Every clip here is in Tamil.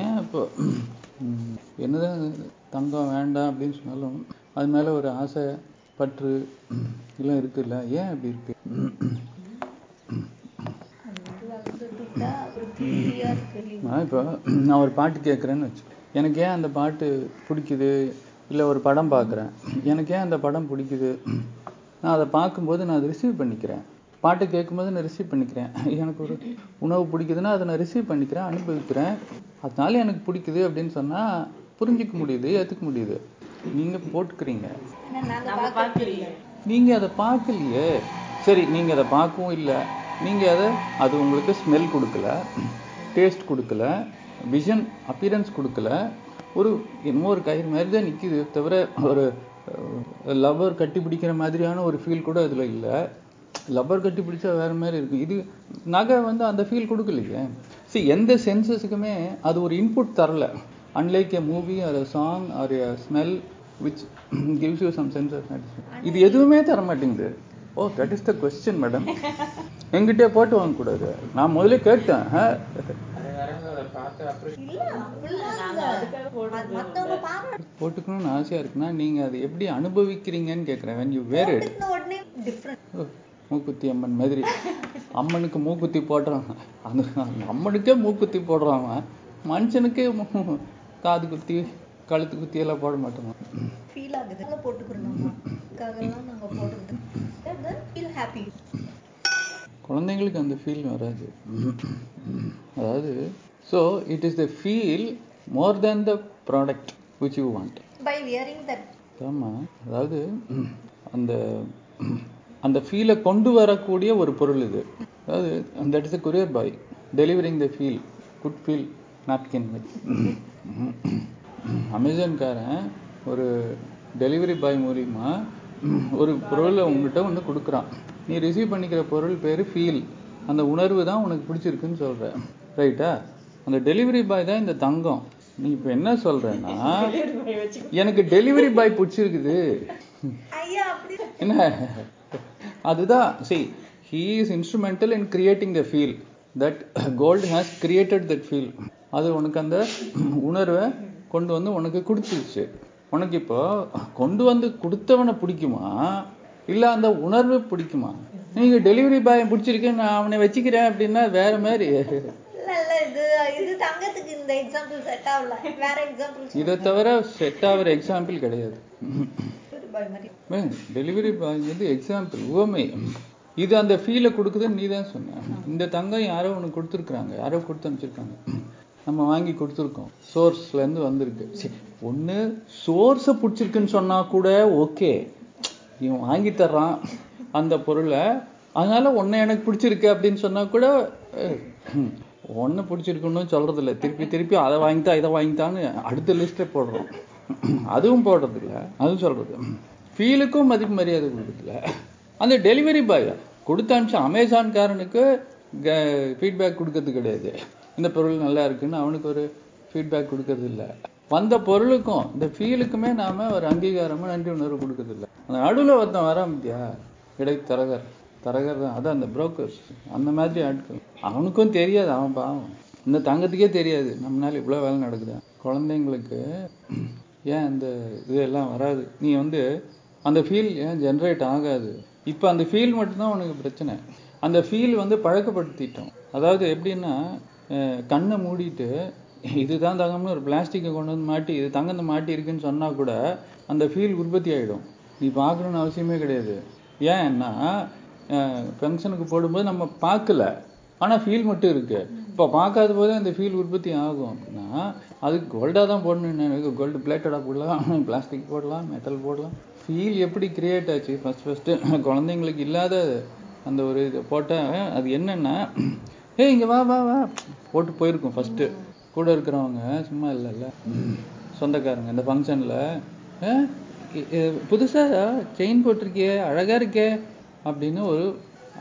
ஏன் இப்போ என்னதான் தங்கம் வேண்டாம் அப்படின்னு சொன்னாலும் அது மேலே ஒரு ஆசை பற்று எல்லாம் இருக்குல்ல? ஏன் அப்படி இருக்கு? நான் இப்போ நான் ஒரு பாட்டு கேட்குறேன்னு வச்சு எனக்கு ஏன் அந்த பாட்டு பிடிக்குது? இல்லை ஒரு படம் பார்க்குறேன் எனக்கு ஏன் அந்த படம் பிடிக்குது? நான் அதை பார்க்கும்போது நான் அதை ரிசீவ் பண்ணிக்கிறேன். பாட்டு கேட்கும்போது நான் ரிசீவ் பண்ணிக்கிறேன். எனக்கு ஒரு உணவு பிடிக்குதுன்னா அதை நான் ரிசீவ் பண்ணிக்கிறேன் அனுபவிக்கிறேன். அதனால எனக்கு பிடிக்குது அப்படின்னு சொன்னால் புரிஞ்சிக்க முடியுது ஏற்றுக்க முடியுது. நீங்கள் போட்டுக்கிறீங்க. ஏன்னா நீங்கள் அதை பார்க்கலையே. சரி நீங்கள் அதை பார்க்கவும் இல்லை. நீங்கள் அதை அது உங்களுக்கு ஸ்மெல் கொடுக்கல டேஸ்ட் கொடுக்கல விஷன் அப்பியரன்ஸ் கொடுக்கல. ஒரு என்னமோ ஒரு கயிறு மாதிரி தான் நிற்கிது தவிர ஒரு லவ்வர் கட்டி பிடிக்கிற மாதிரியான ஒரு ஃபீல் கூட அதில் இல்லை. லப்பர் கட்டி பிடிச்சா வேற மாதிரி இருக்கும். இது நகை வந்து அந்த ஃபீல் கொடுக்கலையே. See எந்த சென்சஸுக்குமே அது ஒரு இன்புட் தரல. Unlike a movie or a song or a smell which gives you some sense இது எதுவுமே தர மாட்டேங்குது. ஓ that is the question madam எங்கிட்டே போட்டு வாங்கக்கூடாது நான் முதல்ல கேட்டேன். போட்டுக்கணும்னு ஆசையா இருக்குன்னா நீங்க அதை எப்படி அனுபவிக்கிறீங்கன்னு கேட்குறேன் when you wear it. உடனே டிஃப்ரெண்ட் ஓ, மூக்குத்தி அம்மன் மாதிரி. அம்மனுக்கு மூக்குத்தி போடுறான். அந்த அம்மனுக்கே மூக்குத்தி போடுறான் அவன். மனுஷனுக்கே காது குத்தி கழுத்து குத்தி எல்லாம் போட ஃபீல் ஆகுது. போட்டுக்கிறோம் ஹாப்பி குழந்தைங்களுக்கு அந்த ஃபீல் வராது. அதாவது so it is the feel more than the product which you want by wearing that ஆமா. அதாவது அந்த அந்த ஃபீலை கொண்டு வரக்கூடிய ஒரு பொருள் இது. அதாவது that is a courier boy delivering the feel good feel napkin அமேசான்காரன் ஒரு டெலிவரி பாய் மூலியமா ஒரு பொருளை உங்ககிட்ட ஒன்று கொடுக்குறான். நீ ரிசீவ் பண்ணிக்கிற பொருள் பேர் ஃபீல் அந்த உணர்வு தான் உனக்கு பிடிச்சிருக்குன்னு சொல்ற. ரைட்டா அந்த டெலிவரி பாய் தான் இந்த தங்கம். நீ இப்போ என்ன சொல்றேன்னா எனக்கு டெலிவரி பாய் பிடிச்சிருக்குது. என்ன? அதுதான் see he is instrumental in creating the feel that gold has created that feel. அது உனக்கு அந்த உணர்வை கொண்டு வந்து உனக்கு கொடுத்துருச்சு. உனக்கு இப்போ கொண்டு வந்து கொடுத்தவனை பிடிக்குமா? இல்ல அந்த உணர்வு பிடிக்குமா? நீங்க டெலிவரி பாய் பிடிச்சிருக்கு நான் அவனை வச்சுக்கிறேன் அப்படின்னா வேற மாதிரி. இதை தவிர செட் ஆகிற எக்ஸாம்பிள் கிடையாது. பாய் மாதிரி டெலிவரி பாய் வந்து எக்ஸாம்பிள் உவமை. இது அந்த ஃபீலை கொடுக்குதுன்னு நீ தான் சொன்ன. இந்த தங்கம் யாரோ உனக்கு கொடுத்துருக்குறாங்க. யாரோ கொடுத்து அனுப்பிச்சிருக்காங்க. நம்ம வாங்கி கொடுத்துருக்கோம். சோர்ஸ்ல இருந்து வந்திருக்கு. சரி ஒன்று சோர்ஸை பிடிச்சிருக்குன்னு சொன்னா கூட ஓகே இவன் வாங்கி தர்றான் அந்த பொருளை. அதனால உன்னை எனக்கு பிடிச்சிருக்கு அப்படின்னு சொன்னா கூட ஒன்று பிடிச்சிருக்குன்னு சொல்றது இல்ல திருப்பி திருப்பி அதை வாங்கித்தா இதை வாங்கித்தான்னு அடுத்த லிஸ்ட்டை போடுறோம். அதுவும் போடுறது இல்ல அதுவும் சொல்றது. ஃபீலுக்கும் மதிப்பு மரியாதை கொடுக்குறதில்ல அந்த டெலிவரி பாய் கொடுத்த அனுப்பிச்சு அமேசான்காரனுக்கு ஃபீட்பேக் கொடுக்கறது கிடையாது. இந்த பொருள் நல்லா இருக்குன்னு அவனுக்கு ஒரு ஃபீட்பேக் கொடுக்கறது இல்லை. வந்த பொருளுக்கும் இந்த ஃபீலுக்குமே நாம ஒரு அங்கீகாரமும் நன்றி உணர்வு கொடுக்கறது அந்த நடுவில் ஒருத்தன் வரான் பத்தியா? இடை தரகர். தான். அதான் அந்த புரோக்கர்ஸ் அந்த மாதிரி ஆட்கள். அவனுக்கும் தெரியாது அவன் பாவம். இந்த தங்கத்துக்கே தெரியாது. நம்மளால இவ்வளவு வேலை நடக்குது. குழந்தைங்களுக்கு ஏன் அந்த இதெல்லாம் வராது? நீ வந்து அந்த ஃபீல் ஏன் ஜென்ரேட் ஆகாது? இப்போ அந்த ஃபீல் மட்டும்தான் உனக்கு பிரச்சனை. அந்த ஃபீல் வந்து பழக்கப்படுத்திட்டோம். அதாவது எப்படின்னா கண்ணை மூடிட்டு இதுதான் தங்கம்னு ஒரு பிளாஸ்டிக்கை கொண்டு வந்து மாட்டி இது தங்கத்தை மாட்டி இருக்குன்னு சொன்னா கூட அந்த ஃபீல் உற்பத்தி ஆயிடும். நீ பார்க்கணும்னு அவசியமே கிடையாது. ஏன்னா ஃபங்க்ஷனுக்கு போடும்போது நம்ம பார்க்கல. ஆனா ஃபீல் மட்டும் இருக்கு. இப்போ பார்க்காத போதே அந்த ஃபீல் உற்பத்தி ஆகும் அப்படின்னா அதுக்கு கோல்டாக தான் போடணும் என்ன கோல்டு பிளேட்டடாக போடலாம் பிளாஸ்டிக் போடலாம் மெட்டல் போடலாம். ஃபீல் எப்படி கிரியேட் ஆச்சு? ஃபஸ்ட் ஃபஸ்ட்டு குழந்தைங்களுக்கு இல்லாத அந்த ஒரு இது போட்டால் அது என்னென்னா ஏய் இங்கே வா வா வா. போட்டு போயிருக்கும் ஃபஸ்ட்டு கூட இருக்கிறவங்க சும்மா இல்லைல்ல. சொந்தக்காரங்க இந்த ஃபங்க்ஷனில் புதுசாக செயின் போட்டிருக்கியே அழகாக இருக்கே அப்படின்னு ஒரு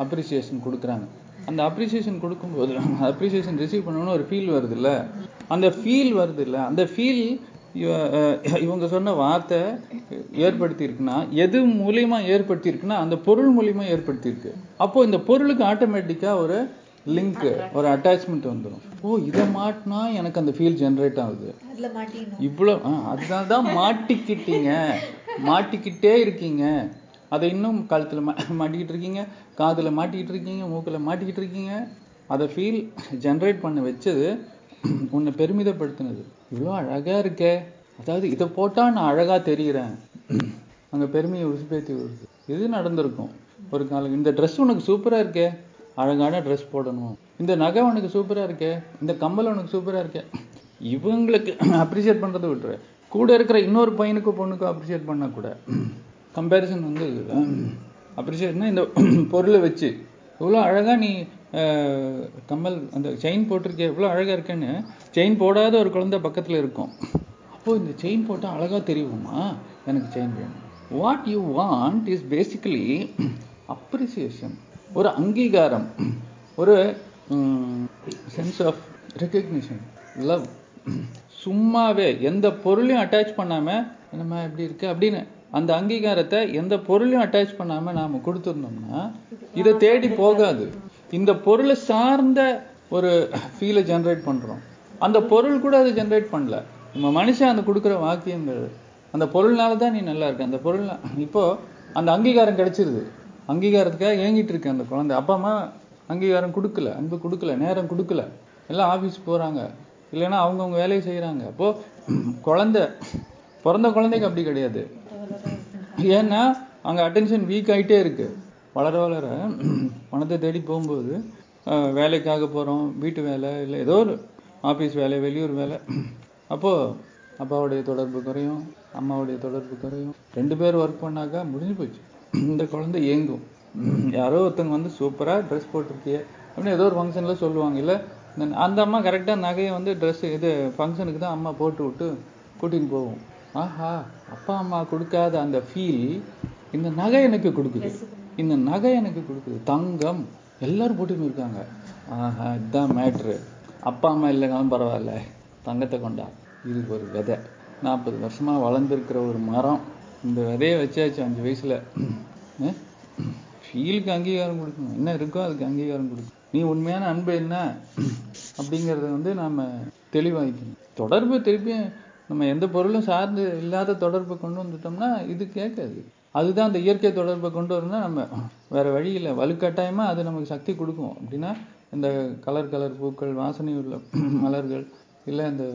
அப்ரிசியேஷன் கொடுக்குறாங்க. அந்த அப்ரிசியேஷன் கொடுக்கும்போது அப்ரிசியேஷன் ரிசீவ் பண்ணணும்னு ஒரு ஃபீல் வருது இல்ல அந்த ஃபீல் வருது இல்ல அந்த ஃபீல் இவங்க சொன்ன வார்த்தை ஏற்படுத்தி இருக்குன்னா எது மூலியமா ஏற்படுத்தி இருக்குன்னா அந்த பொருள் மூலியமா ஏற்படுத்தி இருக்கு அப்போ இந்த பொருளுக்கு ஆட்டோமேட்டிக்கா ஒரு லிங்க் ஒரு அட்டாச்மெண்ட் வந்துடும் ஓ இதை மாட்டினா எனக்கு அந்த ஃபீல் ஜென்ரேட் ஆகுது. அதுல மாட்டிக்கணும் இவ்வளோ அதனால தான் மாட்டிக்கிட்டீங்க. மாட்டிக்கிட்டே இருக்கீங்க. அதை இன்னும் கழுத்தில் மா மாட்டிக்கிட்டு இருக்கீங்க. காதில் மாட்டிக்கிட்டு இருக்கீங்க மூக்கில் மாட்டிக்கிட்டு இருக்கீங்க அதை ஃபீல் ஜென்ரேட் பண்ண வச்சது உன்னை பெருமிதப்படுத்தினது. இவ்வளோ அழகாக இருக்கே. அதாவது இதை போட்டால் நான் அழகாக தெரிகிறேன். அங்கே பெருமையை உசுப்பேற்றி வருது இது நடந்திருக்கும். ஒரு காலம் இந்த ட்ரெஸ் உனக்கு சூப்பராக இருக்கே. அழகான ட்ரெஸ் போடணும். இந்த நகை உனக்கு சூப்பராக இருக்கே. இந்த கம்மல் உனக்கு சூப்பராக இருக்கே. இவங்களுக்கு அப்ரிஷியேட் பண்ணுறதை விட்டுரு. கூட இருக்கிற இன்னொரு பையனுக்கும் பொண்ணுக்கும் அப்ரிஷியேட் பண்ணக்கூட கம்பேரிசன் வந்து அப்ரிஷியேட்னா இந்த பொருளை வச்சு? இவ்வளோ அழகாக நீ கம்மல் அந்த செயின் போட்டிருக்கே இவ்வளோ அழகாக இருக்கேன்னு. செயின் போடாத ஒரு குழந்தை பக்கத்தில் இருக்கும். அப்போது இந்த செயின் போட்டால் அழகாக தெரியுமா? எனக்கு செயின் வேணும். What you want is basically appreciation ஒரு அங்கீகாரம். ஒரு சென்ஸ் ஆஃப் ரெக்கக்னிஷன் லவ் சும்மாவே எந்த பொருளையும் அட்டாச் பண்ணாமல் நம்ம எப்படி இருக்கு? அப்படின்னு. அந்த அங்கீகாரத்தை எந்த பொருளையும் அட்டாச் பண்ணாம நாம கொடுத்துருந்தோம்னா இதை தேடி போகாது. இந்த பொருளை சார்ந்த ஒரு ஃபீலை ஜென்ரேட் பண்றோம். அந்த பொருள் கூட அதை ஜென்ரேட் பண்ணல. நம்ம மனுஷன் அந்த கொடுக்குற வாக்கியங்கள் அந்த பொருள்னால தான் நீ நல்லா இருக்க. அந்த பொருள் இப்போ அந்த அங்கீகாரம் கிடைச்சிருது. அங்கீகாரத்துக்காக ஏங்கிட்டு இருக்கு அந்த குழந்தை. அப்பா அம்மா அங்கீகாரம் கொடுக்கல அன்பு கொடுக்கல நேரம் கொடுக்கல. எல்லாம் ஆஃபீஸ் போறாங்க. இல்லைன்னா அவங்கவுங்க வேலையை செய்கிறாங்க அப்போ குழந்தை பிறந்த குழந்தைக்கு அப்படி கிடையாது. ஏன்னா அங்கே அட்டென்ஷன் வீக் ஆகிட்டே இருக்கு. வளர வளர பணத்தை தேடி போகும்போது வேலைக்காக போகிறோம் வீட்டு வேலை இல்லை ஏதோ ஒரு ஆஃபீஸ் வேலை வெளியூர் வேலை. அப்போது அப்பாவுடைய தொடர்பு குறையும் அம்மாவுடைய தொடர்பு குறையும். ரெண்டு பேர் ஒர்க் பண்ணாக்கா முடிஞ்சு போச்சு. இந்த குழந்தை ஏங்கும். யாரோ ஒருத்தங்க வந்து சூப்பராக ட்ரெஸ் போட்டிருக்கியே அப்படின்னு ஏதோ ஒரு ஃபங்க்ஷனில் சொல்லுவாங்க இல்லை? இந்த- அந்த அம்மா கரெக்டாக நகையை வந்து ட்ரெஸ் இது ஃபங்க்ஷனுக்கு தான் அம்மா போட்டு விட்டு கூட்டின்னு போவோம் ஆஹா அப்பா அம்மா கொடுக்காத அந்த ஃபீல் இந்த நகை எனக்கு கொடுக்குது. இந்த நகை எனக்கு கொடுக்குது. தங்கம் எல்லாரும் போட்டுன்னு இருக்காங்க. ஆஹா இதுதான் மேட்ரு அப்பா அம்மா இல்லைனாலும் பரவாயில்ல. தங்கத்தை கொண்டா. இதுக்கு ஒரு விதை. நாற்பது வருஷமா வளர்ந்துருக்கிற ஒரு மரம். இந்த விதையை வச்சாச்சு அஞ்சு வயசுல. ஃபீலுக்கு அங்கீகாரம் கொடுக்கணும். என்ன இருக்கோ அதுக்கு அங்கீகாரம் கொடுக்கணும். நீ உண்மையான அன்பு என்ன? அப்படிங்கறத வந்து நாம தெளிவாக்கணும் தொடர்பு திருப்பி நம்ம எந்த பொருளும் சார்ந்து இல்லாத தொடர்பை கொண்டு வந்துட்டோம்னா இது கேட்காது. அதுதான் அந்த இயற்கை தொடர்பை கொண்டு வரணும்னா நம்ம வேற வழி இல்லை. வலுக்கட்டாயமா அது நமக்கு சக்தி கொடுக்கும். அப்படின்னா இந்த கலர் கலர் பூக்கள் வாசனை உள்ள மலர்கள் இல்லை இந்த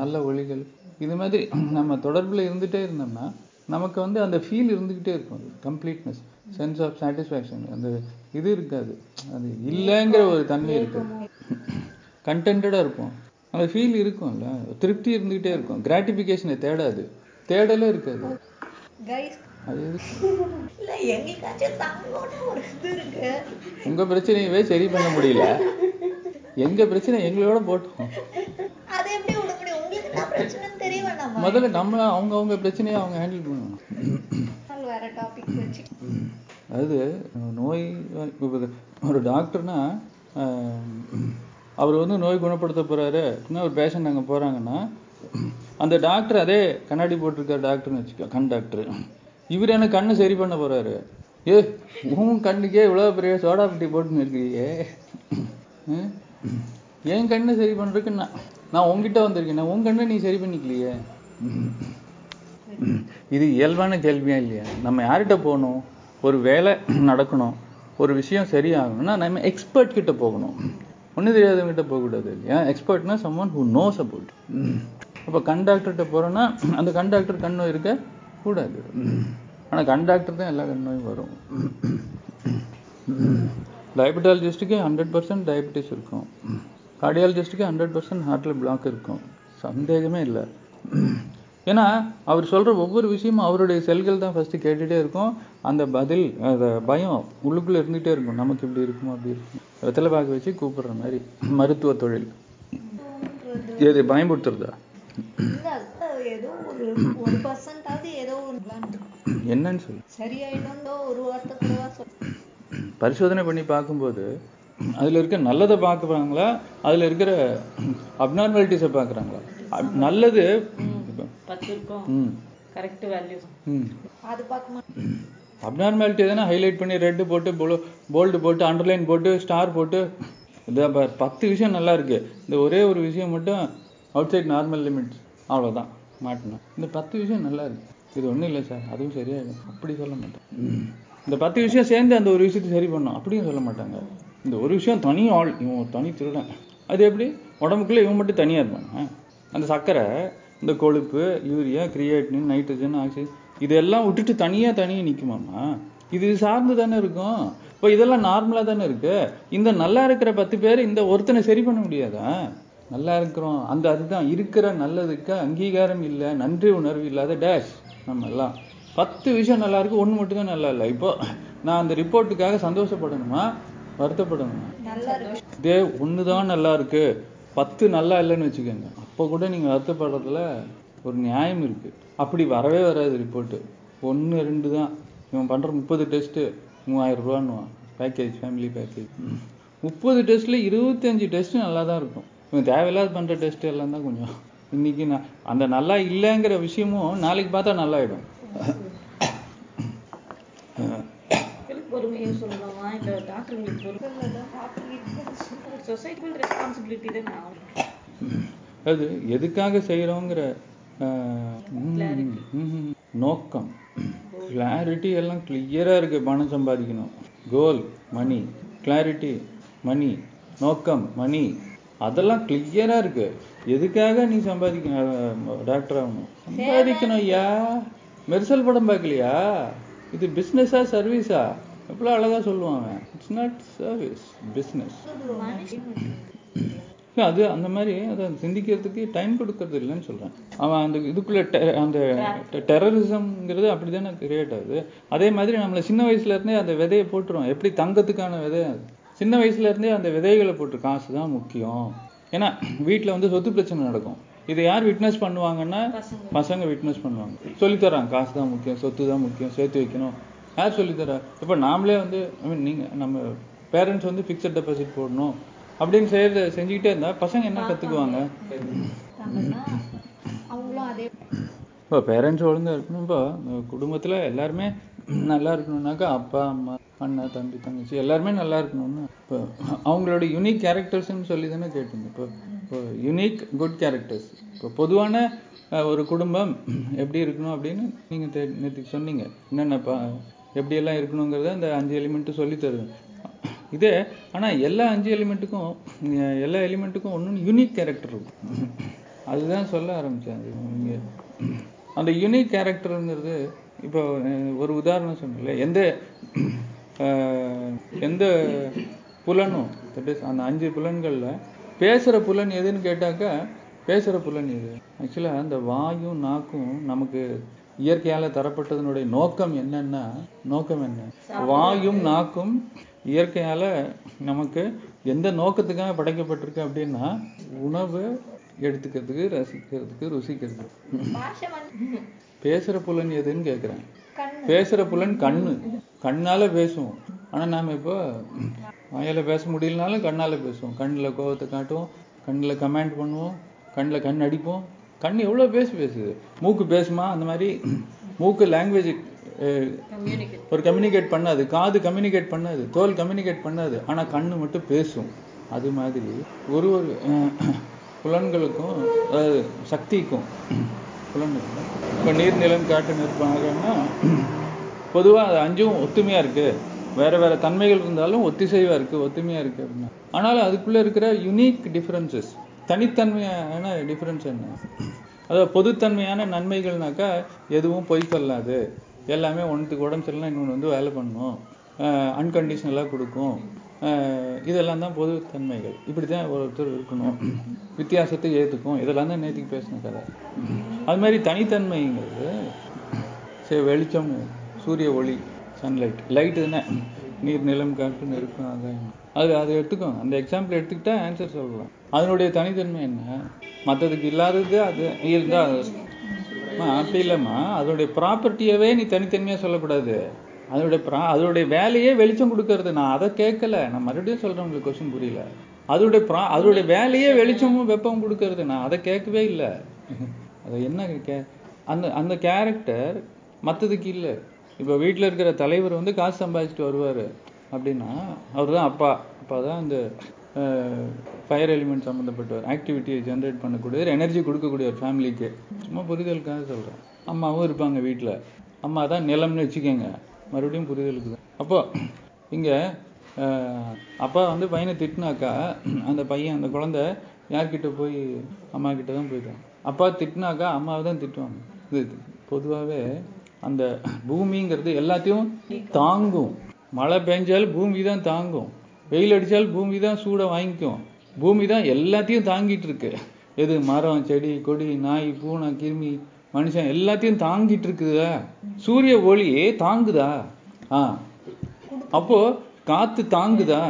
நல்ல ஒளிகள் இது மாதிரி நம்ம தொடர்புல இருந்துட்டே இருந்தோம்னா நமக்கு வந்து அந்த ஃபீல் இருந்துகிட்டே இருக்கும். கம்ப்ளீட்னஸ் சென்ஸ் ஆஃப் சாட்டிஸ்ஃபேக்ஷன் அந்த இது இருக்காது. அது இல்லைங்கிற ஒரு தன்மை இருக்காது கண்டென்டா இருப்போம். அந்த ஃபீல் இருக்கும்ல. திருப்தி இருந்துகிட்டே இருக்கும். கிராட்டிஃபிகேஷனை தேடாது. தேடலே இருக்காது. அது உங்க பிரச்சனையவே சரி பண்ண முடியல. எங்க பிரச்சனை எங்களோட போட்டோம். அதை முதல்ல நம்ம அவங்க அவங்க பிரச்சனையை அவங்க ஹேண்டில் பண்ணணும். அதாவது நோய் ஒரு டாக்டர்னா அவர் வந்து நோய் குணப்படுத்த போறாரு அப்படின்னா ஒரு பேஷண்ட் அங்கே போறாங்கன்னா அந்த டாக்டர் அதே கண்ணாடி போட்டிருக்கார் டாக்டர்னு வச்சுக்கோ கண் டாக்டர் இவர் என்ன கண்ணு சரி பண்ண போறாரு? ஏ உன் கண்ணுக்கே இவ்வளவு பெரிய சோடா பெட்டி போட்டுன்னு இருக்கிறியே. என் கண்ணு சரி பண்ணுறதுக்கு நான் நான் உங்ககிட்ட வந்திருக்கேன். உன் கண்ணை நீ சரி பண்ணிக்கலையே. இது இயல்பான கேள்வியா இல்லையா? நம்ம யார்கிட்ட போகணும்? ஒரு வேலை நடக்கணும். ஒரு விஷயம் சரியாகணும்னா நம்ம எக்ஸ்பர்ட் கிட்ட போகணும். ஒன்றும் தெரியாதவங்க கிட்ட போகக்கூடாது இல்லையா எக்ஸ்பர்ட்னா சம்மன் ஹூ நோஸ் அபவுட் அப்போ கண்டாக்டர்கிட்ட போறோம்னா அந்த கண்டாக்டர் கண் நோய் இருக்க கூடாது. ஆனா கண்டாக்டர் தான் எல்லா கண் நோயும் வரும். டயபெட்டாலஜிஸ்ட்டுக்கு ஹண்ட்ரட் பர்சன்ட் டயபெட்டிஸ் இருக்கும். கார்டியாலஜிஸ்ட்டுக்கு ஹண்ட்ரட் பர்சன்ட் ஹார்ட்டில் பிளாக் இருக்கும். சந்தேகமே இல்லை. ஏன்னா அவர் சொல்ற ஒவ்வொரு விஷயமும் அவருடைய செல்கள் தான் ஃபர்ஸ்ட் கேட்டுட்டே இருக்கும். அந்த பதில் அந்த பயம் உள்ளுக்குள்ள இருந்துகிட்டே இருக்கும். நமக்கு இப்படி இருக்குமோ அப்படி இருக்கும்? வெத்தலை பாக்கு வச்சு கூப்பிடுற மாதிரி மருத்துவ தொழில். எது பயன்படுத்துறதா. என்னன்னு சொல்லு. பரிசோதனை பண்ணி பார்க்கும்போது அதுல இருக்க நல்லதை பார்க்குறாங்களா? அதுல இருக்கிற அப்நார்மாலிட்டிஸை பார்க்குறாங்களா? நல்லது அது பார்க்க அப்நார்மாலிட்டி எதுனா ஹைலைட் பண்ணி ரெட்டு போட்டு போல்டு போட்டு அண்டர்லைன் போட்டு ஸ்டார் போட்டு. இதை ப- பத்து விஷயம் நல்லா இருக்கு. இந்த ஒரே ஒரு விஷயம் மட்டும் அவுட் சைட் நார்மல் லிமிட்ஸ் அவ்வளோதான் மாட்டணும் இந்த பத்து விஷயம் நல்லா இருக்கு. இது ஒன்றும் இல்லை சார் அதுவும் சரியாயிடும். அப்படி சொல்ல மாட்டேன். இந்த பத்து விஷயம் சேர்ந்து அந்த ஒரு விஷயத்தை சரி பண்ணும் அப்படியும் சொல்ல மாட்டாங்க. இந்த ஒரு விஷயம் தனி ஆள். இவன் தனி திருடன். அது எப்படி? உடம்புக்குள்ளே இவன் மட்டும் தனியாக இருப்பாங்க அந்த சர்க்கரை இந்த கொழுப்பு யூரியா கிரியேட்டின் நைட்ரஜன் ஆக்சிஜன் இதெல்லாம் விட்டுட்டு தனியாக தனியாக நிற்குமாமா இது சார்ந்து தானே இருக்கும். இப்போ இதெல்லாம் நார்மலாக தானே இருக்கு. இந்த நல்லா இருக்கிற பத்து பேர் இந்த ஒருத்தனை சரி பண்ண முடியாதா? நல்லா இருக்கிறோம். அந்த அதுதான். இருக்கிற நல்லதுக்கு அங்கீகாரம் இல்லை. நன்றி உணர்வு இல்லாத டேஷ் நம்ம எல்லாம். பத்து விஷயம் நல்லா இருக்கு. ஒன்று மட்டும் தான் நல்லா இல்லை. இப்போ நான் அந்த ரிப்போர்ட்டுக்காக சந்தோஷப்படணுமா? வருத்தப்படணுமா? இதே ஒன்று தான் நல்லா இருக்கு. பத்து நல்லா இல்லைன்னு வச்சுக்கோங்க. அப்போ கூட நீங்கள் வருத்தப்படுறதுல ஒரு நியாயம் இருக்கு. அப்படி வரவே வராது ரிப்போர்ட்டு ஒன்று ரெண்டு தான். இவன் பண்ணுற முப்பது டெஸ்ட்டு மூவாயிரம் ரூபான்னுவான். பேக்கேஜ் ஃபேமிலி பேக்கேஜ் முப்பது டெஸ்ட்டில் இருபத்தஞ்சு டெஸ்ட்டு நல்லா தான் இருக்கும். இவன் தேவையில்லாத பண்ணுற டெஸ்ட் எல்லாம் தான் கொஞ்சம். இன்னைக்கு நான் அந்த நல்லா இல்லைங்கிற விஷயமும் நாளைக்கு பார்த்தா நல்லாயிடும். பொறுமையை சொல்லலாமா இல்ல? டாக்டர்களுக்கு பொறுமை சொசைட்டிக்கல் ரெஸ்பான்சிபிலிட்டி தானே ஆகும். அது எதுக்காக செய்கிறோங்கிற நோக்கம். கிளாரிட்டி எல்லாம் கிளியராக இருக்கு. பணம் சம்பாதிக்கணும். கோல் மணி கிளாரிட்டி மணி நோக்கம் மணி அதெல்லாம் கிளியரா இருக்கு. எதுக்காக நீ சம்பாதிக்கணும் டாக்டர் ஆகணும் சம்பாதிக்கணும் ஐயா. மெர்சல் படம் பார்க்கலையா? இது பிஸ்னஸா சர்வீஸா எவ்வளோ அழகா சொல்லுவாங்க இட்ஸ் நாட் சர்வீஸ் பிஸ்னஸ் அது அந்த மாதிரி அதை சிந்திக்கிறதுக்கு டைம் கொடுக்கறது இல்லைன்னு சொல்றேன். அவன் அந்த இதுக்குள்ள te- அந்த டெரரிசம்ங்கிறது அப்படிதானே கிரியேட் ஆகுது? அதே மாதிரி நம்மளை சின்ன வயசுல இருந்தே அந்த விதையை போட்டுரும் எப்படி தங்கத்துக்கான விதை. சின்ன வயசுல இருந்தே அந்த விதைகளை போட்டு காசு தான் முக்கியம். ஏன்னா வீட்ல வந்து சொத்து பிரச்சனை நடக்கும். இதை யார் விட்னஸ் பண்ணுவாங்கன்னா? பசங்க. விட்னஸ் பண்ணுவாங்க. சொல்லித் தராங்க காசு தான் முக்கியம் சொத்து தான் முக்கியம் சேர்த்து வைக்கணும். யார் சொல்லித் தரா இப்போ நாமளே வந்து I mean, நீங்க நம்ம பேரண்ட்ஸ் வந்து ஃபிக்ஸட் டெபாசிட் போடணும். அப்படின்னு செய்யறத செஞ்சுக்கிட்டே இருந்தா பசங்க என்ன கத்துக்குவாங்க? இப்போ பேரண்ட்ஸ் ஒழுங்கா இருக்கணும். இப்போ குடும்பத்துல எல்லாருமே நல்லா இருக்கணும்னாக்கா அப்பா அம்மா அண்ணன் தம்பி தங்கச்சி எல்லாருமே நல்லா இருக்கணும்னு. இப்போ அவங்களோட யூனிக் கேரக்டர்ஸ்னு சொல்லி தானே கேட்டீங்க இப்போ இப்போ யூனிக் குட் கேரக்டர்ஸ் இப்போ பொதுவான ஒரு குடும்பம் எப்படி இருக்கணும் அப்படின்னு நீங்க தே- நேத்து சொன்னீங்க. என்னென்ன எப்படியெல்லாம் இருக்கணுங்கிறத அந்த அஞ்சு எலிமெண்ட்டு சொல்லி தருது இதே ஆனா எல்லா அஞ்சு எலிமெண்ட்டுக்கும் எல்லா எலிமெண்ட்டுக்கும் ஒன்று யூனிக் கேரக்டர் இருக்கும். அதுதான் சொல்ல ஆரம்பிச்சேன். அது நீங்க அந்த யூனிக் கேரக்டருங்கிறது இப்போ ஒரு உதாரணம் சொன்னீங்களே எந்த எந்த புலனும் that is அந்த அஞ்சு புலன்கள்ல பேசுற புலன் எதுன்னு கேட்டாக்கா பேசுற புலன் எது? ஆக்சுவலா அந்த வாயும் நாக்கும் நமக்கு இயற்கையால தரப்பட்டதனுடைய நோக்கம் என்னன்னா நோக்கம் என்ன? வாயும் நாக்கும் இயற்கையால நமக்கு எந்த நோக்கத்துக்காக படைக்கப்பட்டிருக்கு அப்படின்னா உணவு எடுத்துக்கிறதுக்கு ரசிக்கிறதுக்கு வந்து பேசுற புலன் எதுன்னு கேக்குறேன். கண்ணு. பேசுற புலன் கண்ணு. கண்ணால பேசுவோம். ஆனா நாம இப்போ வாயால பேச முடியலனாலும் கண்ணால பேசுவோம். கண்ணுல கோவத்தை காட்டுவோம் கண்ணுல கமெண்ட் பண்ணுவோம் கண்ணுல கண் அடிப்போம். கண் எவ்வளவு பேசு பேசுது? மூக்கு பேசுமா? அந்த மாதிரி மூக்கு லாங்குவேஜ் ஒரு கம்யூனிகேட் பண்ணாது காது கம்யூனிகேட் பண்ணாது தோல் கம்யூனிகேட் பண்ணாது ஆனா கண்ணு மட்டும் பேசும். அது மாதிரி ஒரு ஒரு புலன்களுக்கும் சக்திக்கும் புலன்கள் இப்போ நீர் நிலம் காட்டு நிற்பாங்கன்னா பொதுவா அது அஞ்சும் ஒத்துமையா இருக்கு. வேற வேற தன்மைகள் இருந்தாலும் ஒத்திசைவா இருக்கு ஒத்துமையா இருக்கு அப்படின்னா. ஆனாலும் அதுக்குள்ள இருக்கிற யுனிக் டிஃபரன்சஸ் தனித்தன்மையான டிஃபரன்ஸ் என்ன? அதாவது பொதுத்தன்மையான நன்மைகள்னாக்கா எதுவும் பொய் சொல்லாது. எல்லாமே ஒன்றுத்துக்கு உடம்பு சரியில்லைனா இன்னொன்று வந்து வேலை பண்ணும் அன்கண்டிஷனலாக கொடுக்கும். இதெல்லாம் தான் பொதுத்தன்மைகள் இப்படி தான் ஒருத்தர் இருக்கணும். வித்தியாசத்தை ஏற்றுக்கும் இதெல்லாம் தான் நேற்றுக்கு பேசின கதை. அது மாதிரி தனித்தன்மைங்கிறது சரி வெளிச்சம் சூரிய ஒளி சன்லைட் லைட் தானே? நீர் நிலம் காற்று நெருக்கம் ஆகாயம். அது அதை எடுத்துக்கோங்க. அந்த எக்ஸாம்பிள் எடுத்துக்கிட்டா ஆன்சர் சொல்லலாம். அதனுடைய தனித்தன்மை என்ன? மற்றதுக்கு இல்லாதது அது இருந்தால் அப்படி இல்லைம்மா. அதோடைய ப்ராப்பர்ட்டியவே நீ தனித்தன்மையா சொல்லக்கூடாது. அதோடைய ப்ரா அதோடைய வேலையே வெளிச்சம் கொடுக்கறது. நான் அதை கேட்கல. நான் மறுபடியும் சொல்றேன் உங்களுக்கு கொஸ்டின் புரியல. அதோடைய ப்ரா அதோடைய வேலையே வெளிச்சமும் வெப்பமும் கொடுக்கறது. நான் அதை கேட்கவே இல்லை. அது என்ன கே அந்த அந்த கேரக்டர் மற்றதுக்கு இல்லை. இப்போ வீட்டில் இருக்கிற தலைவர் வந்து காசு சம்பாதிச்சுட்டு வருவார். அப்படின்னா அவர் தான் அப்பா. அப்பா தான் இந்த ஃபயர் எலிமெண்ட் சம்மந்தப்பட்ட ஒரு ஆக்டிவிட்டியை ஜென்ரேட் பண்ணக்கூடிய ஒரு எனர்ஜி கொடுக்கக்கூடிய ஒரு ஃபேமிலிக்கு சும்மா புரிதலுக்காக சொல்கிறேன் அம்மாவும் இருப்பாங்க வீட்டில் அம்மா தான் நிலம்னு வச்சுக்கோங்க. மறுபடியும் புரிதலுக்கு தான். அப்போ இங்கே அப்பா வந்து பையனை திட்டினாக்கா அந்த பையன் அந்த குழந்தை யார்கிட்ட போய் அம்மா கிட்ட தான் போயிடுவான் அப்பா திட்டினாக்கா அம்மாவை தான் திட்டுவாங்க. இது பொதுவாகவே அந்த பூமிங்கிறது எல்லாத்தையும் தாங்கும். மழை பெஞ்சாலும் பூமி தான் தாங்கும். வெயில் அடித்தாலும் பூமி தான் சூட வாங்கிக்கும். பூமி தான் எல்லாத்தையும் தாங்கிட்டு இருக்கு எது மரம் செடி கொடி நாய் பூனை கிருமி மனுஷன் எல்லாத்தையும் தாங்கிட்டு இருக்குதா சூரிய ஒளி தாங்குதா? ஆ. அப்போ காத்து தாங்குதா?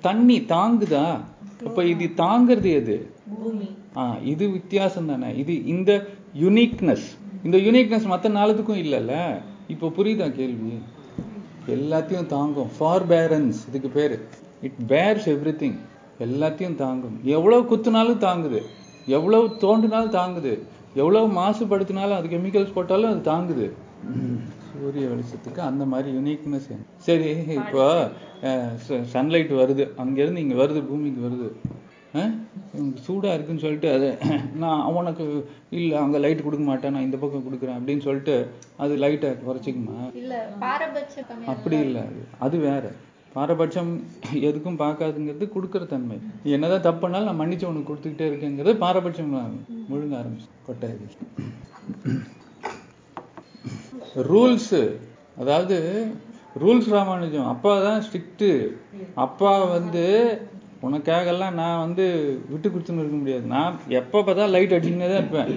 தண்ணி தாங்குதா? அப்ப இது தாங்கிறது எது? ஆ இது வித்தியாசம் தானே. இது இந்த யுனிக்னஸ் இந்த யுனிக்னஸ் மற்ற நாளுக்கும் இல்லைல்ல. இப்போ புரியுதா கேள்வி? எல்லாத்தையும் தாங்கும். ஃபார் பேரன்ஸ் இதுக்கு பேரு. இட் பேர்ஸ் எவ்ரி திங் எல்லாத்தையும் தாங்கும். எவ்வளவு குத்துனாலும் தாங்குது. எவ்வளவு தோண்டினாலும் தாங்குது. எவ்வளவு மாசுபடுத்தினாலும் அது கெமிக்கல்ஸ் போட்டாலும் அது தாங்குது. சூரிய வெளிச்சத்துக்கு அந்த மாதிரி யுனிக்னஸ் சரி இப்போ சன்லைட் வருது. அங்கேருந்து இங்கே வருது பூமிக்கு வருது. சூடா இருக்குன்னு சொல்லிட்டு அது நான் அவனுக்கு இல்லை அங்கே லைட் கொடுக்க மாட்டேன் நான் இந்த பக்கம் கொடுக்குறேன் அப்படின்னு சொல்லிட்டு அது லைட்டை குறைச்சிக்குமா? அப்படி இல்லை. அது அது வேற. பாரபட்சம் எதுக்கும் பார்க்காதுங்கிறது கொடுக்குற தன்மை. நீ என்னதான் தப்பு பண்ணாலும் நான் மன்னிச்சு உனக்கு கொடுத்துக்கிட்டே இருக்கேங்கிறது பாரபட்சம் முழுங்க ஆரம்பிச்சு. கொட்டாது ரூல்ஸ் அதாவது ரூல்ஸ் ராமானுஜம். அப்பா தான் ஸ்ட்ரிக்ட்டு அப்பா வந்து உனக்காகலாம் நான் வந்து விட்டு கொடுத்துன்னு இருக்க முடியாது. நான் எப்போ பார்த்தா லைட் அடிச்சுக்கினே தான் இருப்பேன்.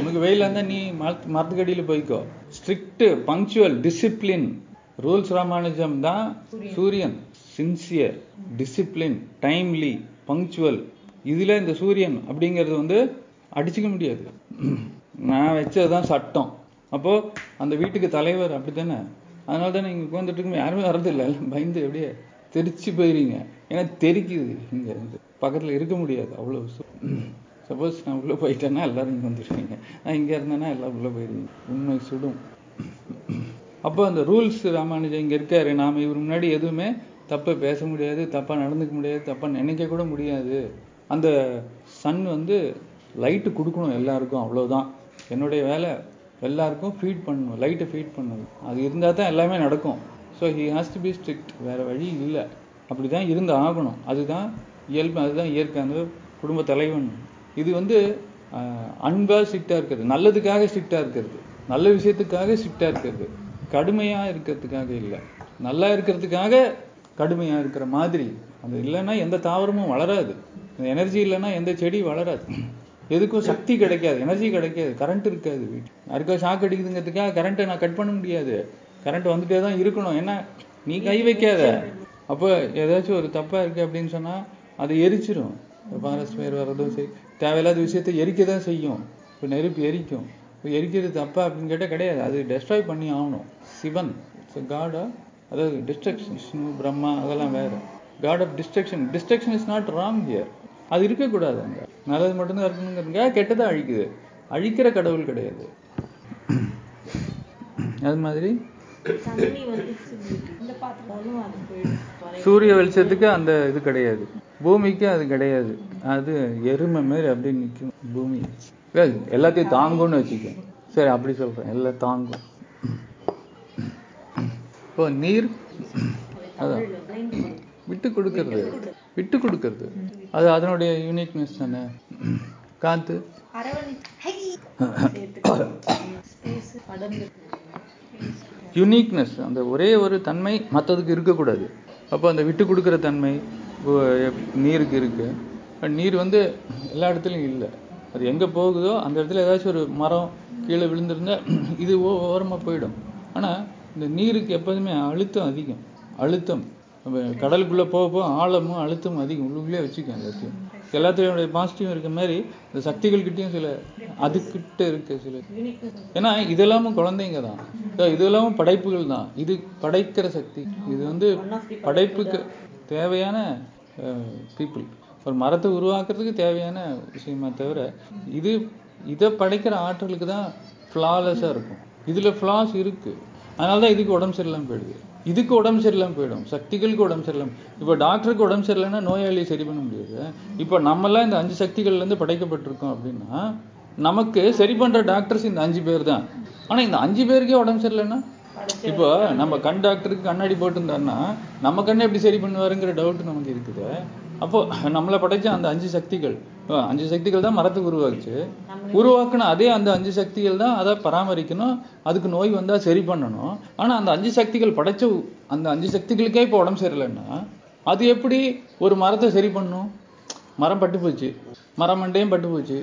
உனக்கு வெயிலாக இருந்தால் நீ மரத்து மரத்துக்கடியில் போய்க்கோ. Strict punctual discipline rules Ramanujam தான் சூரியன் சின்சியர் டிசிப்ளின் டைம்லி பங்க்சுவல் இதில் இந்த சூரியன் அப்படிங்கிறது வந்து அடிச்சுக்க முடியாது. நான் வச்சதுதான் சட்டம். அப்போ அந்த வீட்டுக்கு தலைவர் அப்படித்தானே? அதனால தானே இங்கே உட்காந்துட்டு இருக்கும் யாருமே வர்றதில்லை. பயந்து அப்படியே தெரிச்சு போயிருங்க ஏன்னா தெரிக்குது இங்க இருந்து பக்கத்துல இருக்க முடியாது. அவ்வளவு சப்போஸ் நான் உள்ள போயிட்டேன்னா எல்லாரும் இங்க வந்துடுவீங்க நான் இங்க இருந்தேன்னா எல்லாம் உள்ள போயிருவீங்க. உண்மை சுடும். அப்போ அந்த ரூல்ஸ் ராமானுஜம் இங்க இருக்காரு. நாம இவர் முன்னாடி எதுவுமே தப்பை பேச முடியாது தப்பா நடந்துக்க முடியாது தப்பா நினைக்க கூட முடியாது. அந்த சன் வந்து லைட்டு கொடுக்கணும் எல்லாருக்கும் அவ்வளவுதான். என்னுடைய வேலை எல்லாருக்கும் ஃபீட் பண்ணணும் லைட்டை ஃபீட் பண்ணணும். அது இருந்தால் தான் எல்லாமே நடக்கும். So he has to be strict வேற வழி இல்லை. அப்படிதான் இருந்து ஆகணும் அதுதான் இயல்பு அதுதான் இயற்கை. அந்த குடும்ப தலைவன். இது வந்து அன்பாக அன்பா ஸ்ட்ரிக்டா இருக்கிறது. நல்லதுக்காக ஸ்ட்ரிக்டா இருக்கிறது. நல்ல விஷயத்துக்காக ஸ்ட்ரிக்டா இருக்கிறது. கடுமையா இருக்கிறதுக்காக இல்லை. நல்லா இருக்கிறதுக்காக கடுமையா இருக்கிற மாதிரி. அது இல்லைன்னா எந்த தாவரமும் வளராது. அந்த எனர்ஜி இல்லைன்னா எந்த செடி வளராது. எதுக்கும் சக்தி கிடைக்காது. எனர்ஜி கிடைக்காது. கரண்ட் இருக்காது வீட்டு யாருக்கோ ஷாக் அடிக்குதுங்கிறதுக்காக கரண்ட்டை நான் கட் பண்ண முடியாது. கரண்ட் வந்துட்டே தான் இருக்கணும். ஏன்னா நீ கை வைக்காத. அப்போ ஏதாச்சும் ஒரு தப்பா இருக்கு அப்படின்னு சொன்னா அதை எரிச்சிரும். பாரஸ் ஃபயர் வர்றதும் சரி. தேவையில்லாத விஷயத்தை எரிக்க தான் செய்யும். இப்போ நெருப்பு எரிக்கும். இப்போ எரிக்கிறது தப்பா அப்படின்னு கேட்டால் கிடையாது. அது டெஸ்ட்ராய் பண்ணி ஆகணும். சிவன். காடா அதாவது டிஸ்ட்ரக்ஷன் விஷ்ணு பிரம்மா அதெல்லாம் வேற. God of destruction destruction is not wrong here அது இருக்கக்கூடாது அங்க. நல்லது மட்டும்தான் இருக்கணுங்கிறதுக்காக கெட்டதா அழிக்குது. அழிக்கிற கடவுள் கிடையாது. அது மாதிரி சூரிய வெளிச்சத்துக்கு அந்த இது கிடையாது. பூமிக்கு அது கிடையாது. அது எருமை மாதிரி அப்படியே நிற்கும் பூமி. எல்லாத்தையும் தாங்கும்னு வச்சுக்கேன் சரி அப்படி சொல்றேன். எல்லாம் தாங்கும். இப்போ நீர் அதான். விட்டு கொடுக்கறது. விட்டு கொடுக்கறது. அது அதனுடைய யூனிக்னஸ் தானே? காத்து. அரவணை யுனிக்னஸ் அந்த ஒரே ஒரு தன்மை மற்றதுக்கு இருக்கக்கூடாது. அப்போ அந்த விட்டு கொடுக்குற தன்மை இப்போ நீருக்கு இருக்கு. நீர் வந்து எல்லா இடத்துலையும் இல்லை. அது எங்கே போகுதோ அந்த இடத்துல ஏதாச்சும் ஒரு மரம் கீழே விழுந்திருந்தா இது ஓ ஓரமாக போயிடும். ஆனால் இந்த நீருக்கு எப்போதுமே அழுத்தம் அதிகம். அழுத்தம். நம்ம கடலுக்குள்ளே போக போக ஆழமும் அழுத்தமும் அதிகம். உள்ளுக்குள்ளே வச்சுக்கோங்க எல்லாத்தையும் எல்லாத்தையோட பாசிட்டிவ் இருக்க மாதிரி இந்த சக்திகள்கிட்டையும் சில அதுக்கிட்ட இருக்க சில ஏன்னா இதெல்லாமும் குழந்தைங்க தான். இதெல்லாமும் படைப்புகள் தான். இது படைக்கிற சக்தி. இது வந்து படைப்புக்கு தேவையான பீப்புள் ஒரு மரத்தை உருவாக்குறதுக்கு தேவையான விஷயமா தவிர இது இதை படைக்கிற ஆற்றலுக்கு தான் ஃப்ளாலெஸ்ஸாக இருக்கும். இதில் ஃப்ளாஸ் இருக்குது அதனால தான் இதுக்கு உடம்பு சரியில்லாம போயிடுது. இதுக்கு உடம்பு சரியில்லாம போயிடும். சக்திகளுக்கு உடம்பு சரியில்லாம இப்போ டாக்டருக்கு உடம்பு சரியில்லைன்னா நோயாளியை சரி பண்ண முடியாது. இப்போ நம்மலாம் இந்த அஞ்சு சக்திகள்ல இருந்து படைக்கப்பட்டிருக்கோம் அப்படின்னா நமக்கு சரி பண்ற டாக்டர்ஸ் இந்த அஞ்சு பேர் தான். ஆனா இந்த அஞ்சு பேருக்கே உடம்பு சரியில்லைன்னா இப்போ நம்ம கண் டாக்டருக்கு கண்ணாடி போட்டிருந்தாருன்னா நம்ம கண்ணை எப்படி சரி பண்ணுவாருங்கிற டவுட் நமக்கு இருக்குது. அப்போ நம்மளை படைச்ச அந்த அஞ்சு சக்திகள் அஞ்சு சக்திகள் தான் மரத்துக்கு உருவாக்குச்சு உருவாக்குன அதே அந்த அஞ்சு சக்திகள் தான் அதை பராமரிக்கணும். அதுக்கு நோய் வந்தா சரி பண்ணணும். ஆனா அந்த அஞ்சு சக்திகள் படைச்ச அந்த அஞ்சு சக்திகளுக்கே இப்போ உடம்பு சரியில்லைன்னா அது எப்படி ஒரு மரத்தை சரி பண்ணும்? மரம் பட்டு போச்சு. மரம் மண்டையும் பட்டு போச்சு.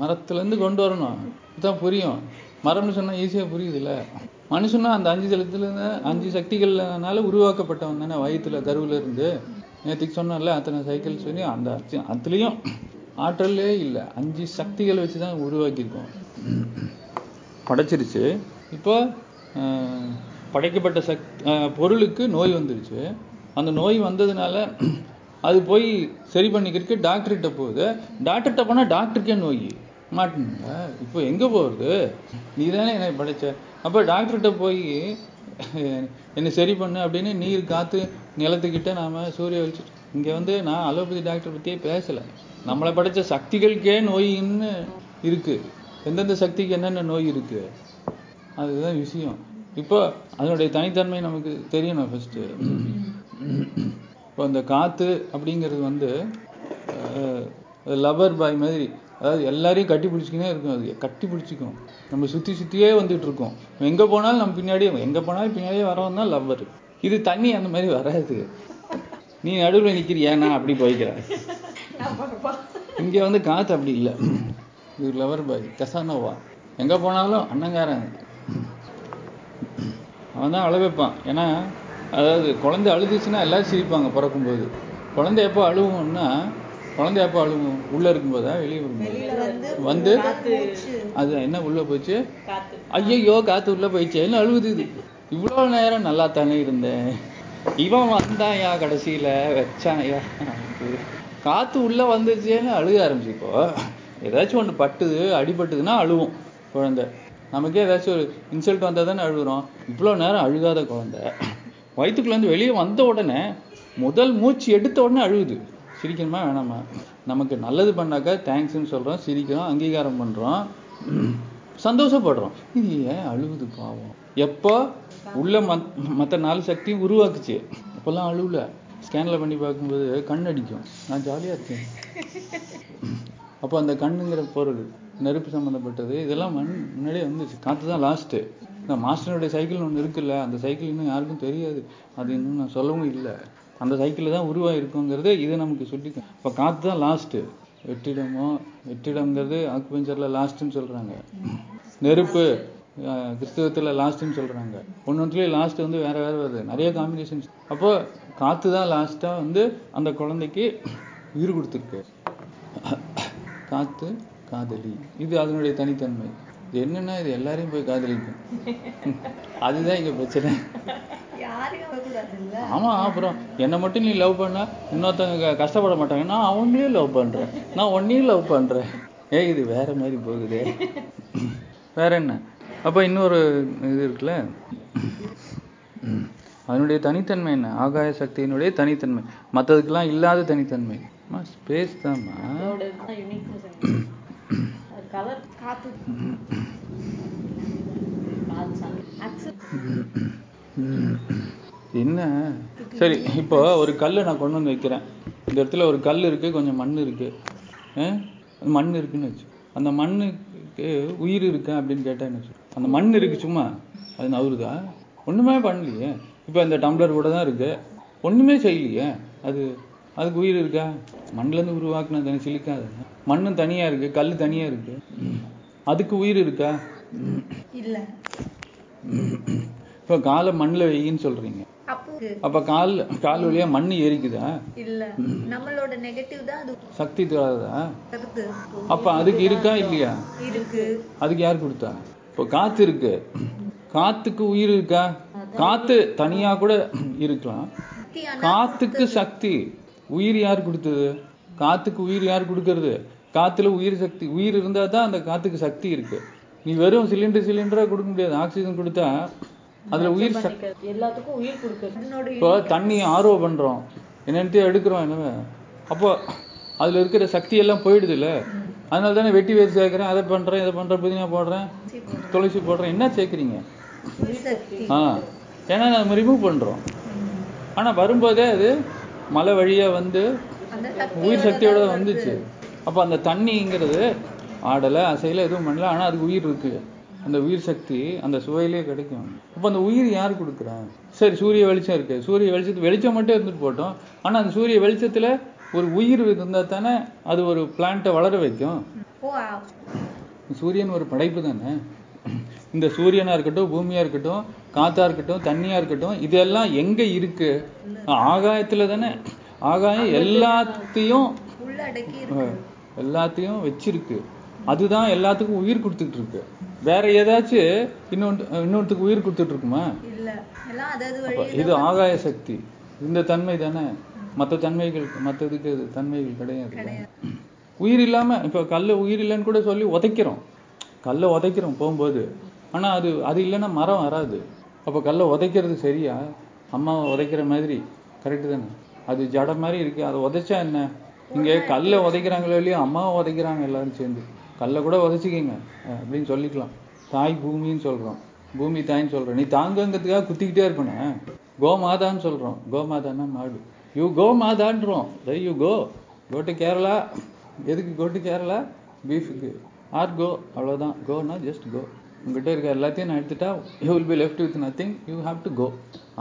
மரத்துல இருந்து கொண்டு வரணும். இதுதான் புரியும். மரம்னு சொன்னா ஈஸியா புரியுதுல்ல. மனுஷனா அந்த அஞ்சு தளத்துல இருந்து அஞ்சு சக்திகள்னால உருவாக்கப்பட்டவன் தானே வயித்துல கருவுல இருந்து நேற்றுக்கு சொன்னேன்ல அத்தனை சைக்கிள் சொல்லி அந்த அச்சு- அதுலயும் ஆற்றலே இல்லை. அஞ்சு சக்திகளை வச்சு தான் உருவாக்கியிருக்கோம். படைச்சிருச்சு. இப்போ படைக்கப்பட்ட சக் அஹ், பொருளுக்கு நோய் வந்துருச்சு. அந்த நோய் வந்ததுனால அது போய் சரி பண்ணிக்கிறதுக்கு டாக்டர்கிட்ட போகுது. டாக்டர்கிட்ட போனா டாக்டருக்கே நோய். மாட்டீங்க. இப்போ எங்கே போறது? நீ தானே என்னை படைச்ச. அப்போ டாக்டர்கிட்ட போய் என்னை சரி பண்ணு அப்படின்னு நீர் காத்து நிலத்துக்கிட்ட நாம சூரிய வெளிச்சம் இங்க வந்து நான் அலோபதி டாக்டர் பத்தியே பேசல. நம்மளை படைச்ச சக்திகளுக்கே நோயின்னு இருக்கு. எந்தெந்த சக்திக்கு என்னென்ன நோய் இருக்கு? அதுதான் விஷயம். இப்போ அதனுடைய தனித்தன்மை நமக்கு தெரியணும் ஃபர்ஸ்ட் இப்போ அந்த காத்து அப்படிங்கிறது வந்து லவர் பாய் மாதிரி அதாவது எல்லாரையும் கட்டி பிடிச்சிக்கினே இருக்கும் அது. கட்டி பிடிச்சிக்கும். நம்ம சுத்தி சுத்தியே வந்துட்டு இருக்கோம். எங்க போனாலும் நம்ம பின்னாடியே எங்க போனாலும் பின்னாடியே வரவன் தான் லவ்வர் இது தண்ணி அந்த மாதிரி வராது. நீ நடுவுல நிக்கிறியா? நான் அப்படி போய்க்கிற. இங்க வந்து காற்று அப்படி இல்லை. இது லவர் பாய் கசானோவா. எங்க போனாலும் அண்ணங்காரன். அவன் தான் அழ வைப்பான். ஏன்னா அதாவது குழந்தை அழுதுச்சுன்னா எல்லாரும் சிரிப்பாங்க பிறக்கும்போது. குழந்தை எப்போ அழுவோம்னா குழந்தை எப்போ அழுவும் உள்ள இருக்கும்போதா வெளியே வரும்போது? வந்து வந்து? காத்து மூச்சு அது என்ன உள்ள போச்சு? காத்து. ஐயையோ காத்து உள்ள போயிடுச்சேன்னு அழுவுது இது? இவ்வளோ நேரம் நல்லா தானே இருந்தேன். இவன் வந்தாயா கடைசியில? வச்சாயா? காத்து உள்ள வந்துச்சேன்னு அழுக ஆரம்பிச்சு இப்போ. ஏதாச்சும் ஒண்ணு பட்டுது அடிபட்டுதுன்னா அழுவும் குழந்தை. நமக்கே ஏதாச்சும் ஒரு இன்சல்ட் வந்தா தானே அழுகுறோம். இவ்வளோ நேரம் அழுகாத குழந்தை. வயிற்றுக்குள்ள இருந்து வெளியே வந்த உடனே முதல் மூச்சு எடுத்த உடனே அழுகுது. சிரிக்கணுமா வேணாமா? நமக்கு நல்லது பண்ணாக்கா தேங்க்ஸ்ன்னு சொல்றோம் சிரிக்கிறோம் அங்கீகாரம் பண்றோம் சந்தோஷப்படுறோம். இது ஏன் அழுகுது பாவம்? எப்போ உள்ள மத் மற்ற நாலு சக்தியும் உருவாக்குச்சு. அப்பெல்லாம் அழுவல. ஸ்கேன்ல பண்ணி பார்க்கும்போது கண் அடிக்கும். நான் ஜாலியா இருக்கேன். அப்போ அந்த கண்ணுங்கிற பொருள் நெருப்பு சம்மந்தப்பட்டது இதெல்லாம் மண் முன்னாடியே வந்துச்சு. காத்து தான் லாஸ்ட்டு இந்த மாஸ்டருடைய சைக்கிள் ஒன்று இருக்குல்ல அந்த சைக்கிள் இன்னும் யாருக்கும் தெரியாது. அது இன்னும் நான் சொல்லவும் இல்லை. அந்த சைக்கிள் தான் உருவாயிருக்குங்கிறது இது நமக்கு சொல்லி இப்போ காத்து தான் லாஸ்ட்டு வெற்றிடமோ வெற்றிடம்ங்கிறது ஆக்குபஞ்சரில் லாஸ்ட்டுன்னு சொல்றாங்க. நெருப்பு அஹ், கிறிஸ்தவத்துல லாஸ்ட்னு சொல்றாங்க. ஒன்னொன்றுலேயே லாஸ்ட் வந்து வேற வேற வருது. நிறைய காம்பினேஷன்ஸ் அப்போ காத்து தான் லாஸ்டா வந்து அந்த குழந்தைக்கு உயிர் கொடுத்துருக்கு. காத்து காதலி. இது அதனுடைய தனித்தன்மை. இது என்னன்னா இது எல்லாரையும் போய் காதலிக்கும். அதுதான் இங்க பிரச்சனை. ஆமா அப்புறம் என்னை மட்டும் நீ லவ் பண்ணா இன்னொருத்தவங்க கஷ்டப்பட மாட்டாங்க. நான் அவங்களையும் லவ் பண்றேன். நான் உன்னையும் லவ் பண்றேன். ஏய் இது வேற மாதிரி போகுதே. வேற என்ன? அப்ப இன்னொரு இது இருக்குல்ல? அதனுடைய தனித்தன்மை என்ன? ஆகாய சக்தியினுடைய தனித்தன்மை. மத்ததுக்கெல்லாம் இல்லாத தனித்தன்மை. ஸ்பேஸ் தான்மா அதோட இதுதான் uniqueness அது கலர் காத்து accept என்ன? சரி இப்போ ஒரு கல்லை நான் கொண்டு வந்து வைக்கிறேன். இந்த இடத்துல ஒரு கல் இருக்கு கொஞ்சம் மண் இருக்கு. அஹ் மண் இருக்குன்னு வச்சு. அந்த மண்ணுக்கு உயிர் இருக்கா அப்படின்னு கேட்டா என்ன சொல்லு? அந்த மண் இருக்கு சும்மா. அது நவருதா ஒண்ணுமே பண்ணலையே. இப்போ இந்த டம்ளர் கூட தான் இருக்கு. ஒண்ணுமே செய்யலையே. அது அதுக்கு உயிர் இருக்கா? மண்ணுல இருந்து உருவாக்குன தானே சிலிக்காது மண்ணும் தனியா இருக்கு கல் தனியா இருக்கு. அதுக்கு உயிர் இருக்கா? இல்ல. இப்போ காலை மண்ணுல வையின்னு சொல்றீங்க. அப்போ கால் கால் வழியா மண்ணு ஏறிக்குதா? இல்ல. நம்மளோட நெகட்டிவ் தான் அது. சக்தி தராதா? அப்ப அதுக்கு இருக்கா இல்லையா? இருக்கு. அதுக்கு யார் கொடுத்தா? இப்போ காத்து இருக்கு. காத்துக்கு உயிர் இருக்கா? காத்து தனியா கூட இருக்கலாம். காத்துக்கு சக்தி. உயிர் யார் கொடுத்தது? காத்துக்கு உயிர் யார் கொடுக்கறது? காத்துல உயிர் சக்தி. உயிர் இருந்தா தான் அந்த காத்துக்கு சக்தி இருக்கு. நீ வெறும் சிலிண்டர் சிலிண்டரா கொடுக்க முடியாது. ஆக்சிஜன் கொடுத்தா அதுல உயிர். எல்லாத்துக்கும் உயிர் இப்போ தண்ணி ஆர்வ பண்றோம். என்னென்னத்தையும் எடுக்கிறோம் என்னவே அப்போ அதுல இருக்கிற சக்தி எல்லாம் போயிடுது இல்ல அதனால தானே வெட்டி வேர் சேர்க்கிறேன் அதை பண்றேன் இதை பண்றேன் புதினா போடுறேன் துளசி போடுறேன். என்ன சேர்க்குறீங்க? ஆ. ஏன்னா நம்ம ரிமூவ் பண்றோம். ஆனா வரும்போதே அது மலை வழியா வந்து உயிர் சக்தியோட வந்துச்சு. அப்போ அந்த தண்ணிங்கிறது ஆடலை அசையலை எதுவும் பண்ணல. ஆனா அதுக்கு உயிர் இருக்கு. அந்த உயிர் சக்தி அந்த சுவையிலே கிடைக்கும். அப்போ அந்த உயிர் யார் கொடுக்குறா? சரி சூரிய வெளிச்சம் இருக்கு. சூரிய வெளிச்சத்து வெளிச்சம் மட்டும் இருந்துட்டு போட்டோம். ஆனா அந்த சூரிய வெளிச்சத்துல ஒரு உயிர் இருந்தா தானே அது ஒரு பிளான்ட்டை வளர வைக்கும். சூரியன் ஒரு படைப்பு தானே? இந்த சூரியனா இருக்கட்டும் பூமியா இருக்கட்டும் காத்தா இருக்கட்டும் தண்ணியா இருக்கட்டும் இதெல்லாம் எங்க இருக்கு? ஆகாயத்துல தானே. ஆகாயம் எல்லாத்தையும் எல்லாத்தையும் வச்சிருக்கு. அதுதான் எல்லாத்துக்கும் உயிர் கொடுத்துட்டு இருக்கு. வேற ஏதாச்சும் இன்னொன்று இன்னொருத்துக்கு உயிர் கொடுத்துட்டு இருக்குமா இது ஆகாய சக்தி. இந்த தன்மை தானே. மற்ற தன்மைகள் மற்றதுக்கு தன்மைகள் கிடையாது. உயிர் இல்லாம இப்ப கல்ல உயிர் இல்லைன்னு கூட சொல்லி உதைக்கிறோம். கல்லை உதைக்கிறோம் போகும்போது. ஆனா அது அது இல்லைன்னா மரம் வராது. அப்ப கல்லை உதைக்கிறது சரியா? அம்மாவை உதைக்கிற மாதிரி. கரெக்டு தானே. அது ஜட மாதிரி இருக்கு. அதை உதைச்சா என்ன? இங்க கல்லை உதைக்கிறாங்களோ இல்லையோ அம்மாவை உதைக்கிறாங்க எல்லாரும் சேர்ந்து. கல்லை கூட உதச்சிக்கிங்க அப்படின்னு சொல்லிக்கலாம். தாய் பூமின்னு சொல்கிறோம் பூமி தாய்ன்னு சொல்கிறோம் நீ தாங்குங்கிறதுக்காக குத்திக்கிட்டே இருக்கணும். கோமாதான்னு சொல்கிறோம் கோமாதான்னா மாடு. You go மாதான்றோம். You go go to Kerala எதுக்கு கோ டு கேரளா பீஃபுக்கு ஆர் கோ அவ்வளோதான் கோனா ஜஸ்ட் கோ உங்ககிட்ட இருக்க எல்லாத்தையும் நான் எடுத்துட்டா you will be left with nothing you have to go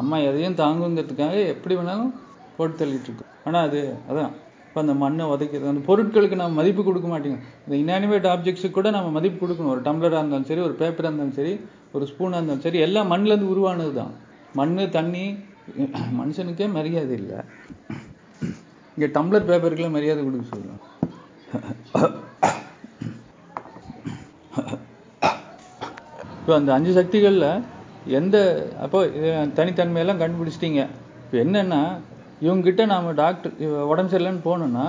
அம்மா எதையும் தாங்குங்கிறதுக்காக எப்படி வேணாலும் போட்டு தள்ளிட்டு இருக்கு ஆனால் அது அதான். இப்போ அந்த மண்ணை உதைக்கிறது அந்த பொருட்களுக்கு நம்ம மதிப்பு கொடுக்க மாட்டேங்க. இந்த இன்னானிமேட் ஆப்ஜெக்ட்ஸுக்கு கூட நம்ம மதிப்பு கொடுக்கணும். ஒரு டம்ளராக இருந்தாலும் சரி ஒரு பேப்பராக இருந்தாலும் சரி ஒரு ஸ்பூனாக இருந்தாலும் சரி எல்லாம் மண்ணிலேருந்து உருவானது தான் மண் தண்ணி மனுஷனுக்கே மரியாதை இல்லை. இங்க டம்ளர் பேப்பருக்குலாம் மரியாதை கொடுக்க சொல்லுவோம் இப்போ அந்த அஞ்சு சக்திகள்ல எந்த அப்போ தனித்தன்மையெல்லாம் கண்டுபிடிச்சிட்டீங்க. இப்போ என்னன்னா இவங்ககிட்ட நாம டாக்டர் உடம்பு சரியில்லைன்னு போனோம்னா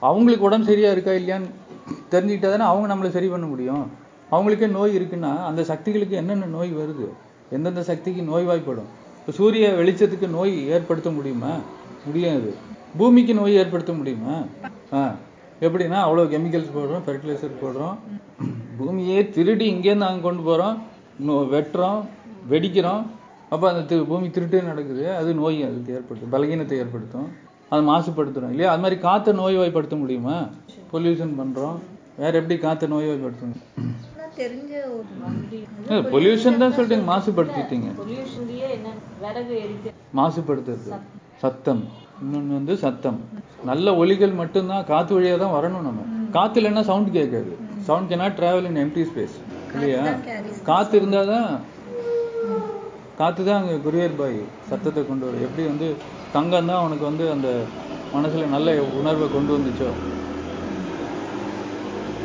அவங்களுக்கு உடம்பு சரியா இருக்கா இல்லையான்னு தெரிஞ்சுக்கிட்டா தானே அவங்க நம்மளை சரி பண்ண முடியும். அவங்களுக்கே நோய் இருக்குன்னா அந்த சக்திகளுக்கு என்னென்ன நோய் வருது? எந்தெந்த சக்திக்கு நோய்வாய்ப்படும்? இப்போ சூரிய வெளிச்சத்துக்கு நோய் ஏற்படுத்த முடியுமா? முடியாது. பூமிக்கு நோய் ஏற்படுத்த முடியுமா? ஆ. எப்படின்னா அவ்வளோ கெமிக்கல்ஸ் போடுறோம் ஃபெர்டிலைசர் போடுறோம். பூமியே திருடி இங்கேருந்து அங்கே கொண்டு போகிறோம் வெட்டுறோம் வெடிக்கிறோம். அப்போ அந்த தி- பூமி திருட்டே நடக்குது. அது நோய் அதுக்கு ஏற்படுத்தும் பலகீனத்தை ஏற்படுத்தும். அது மாசுபடுத்துறோம் இல்லையா? அது மாதிரி காற்றை நோய்வாய்ப்படுத்த முடியுமா? பொல்யூஷன் பண்ணுறோம் வேற எப்படி காற்றை ஒரு பொல்யூஷன் தான் சொல்லிட்டீங்க மாசுபடுத்திட்டீங்க. மாசுபடுத்துறது. சத்தம். இன்னொன்று வந்து சத்தம். நல்ல ஒலிகள் மட்டும்தான் காத்து வழியா தான் வரணும் நம்ம. காத்து இல்லைன்னா சவுண்ட் கேட்காது. Sound cannot travel in empty space இல்லையா? தான் carries காத்து இருந்தாதான் காத்து தான் அங்கே குரியர் பாய் சத்தத்தை கொண்டு வரும் எப்படி வந்து தங்கம் தான் அவனுக்கு வந்து அந்த மனசுல நல்ல உணர்வை கொண்டு வந்துச்சோ?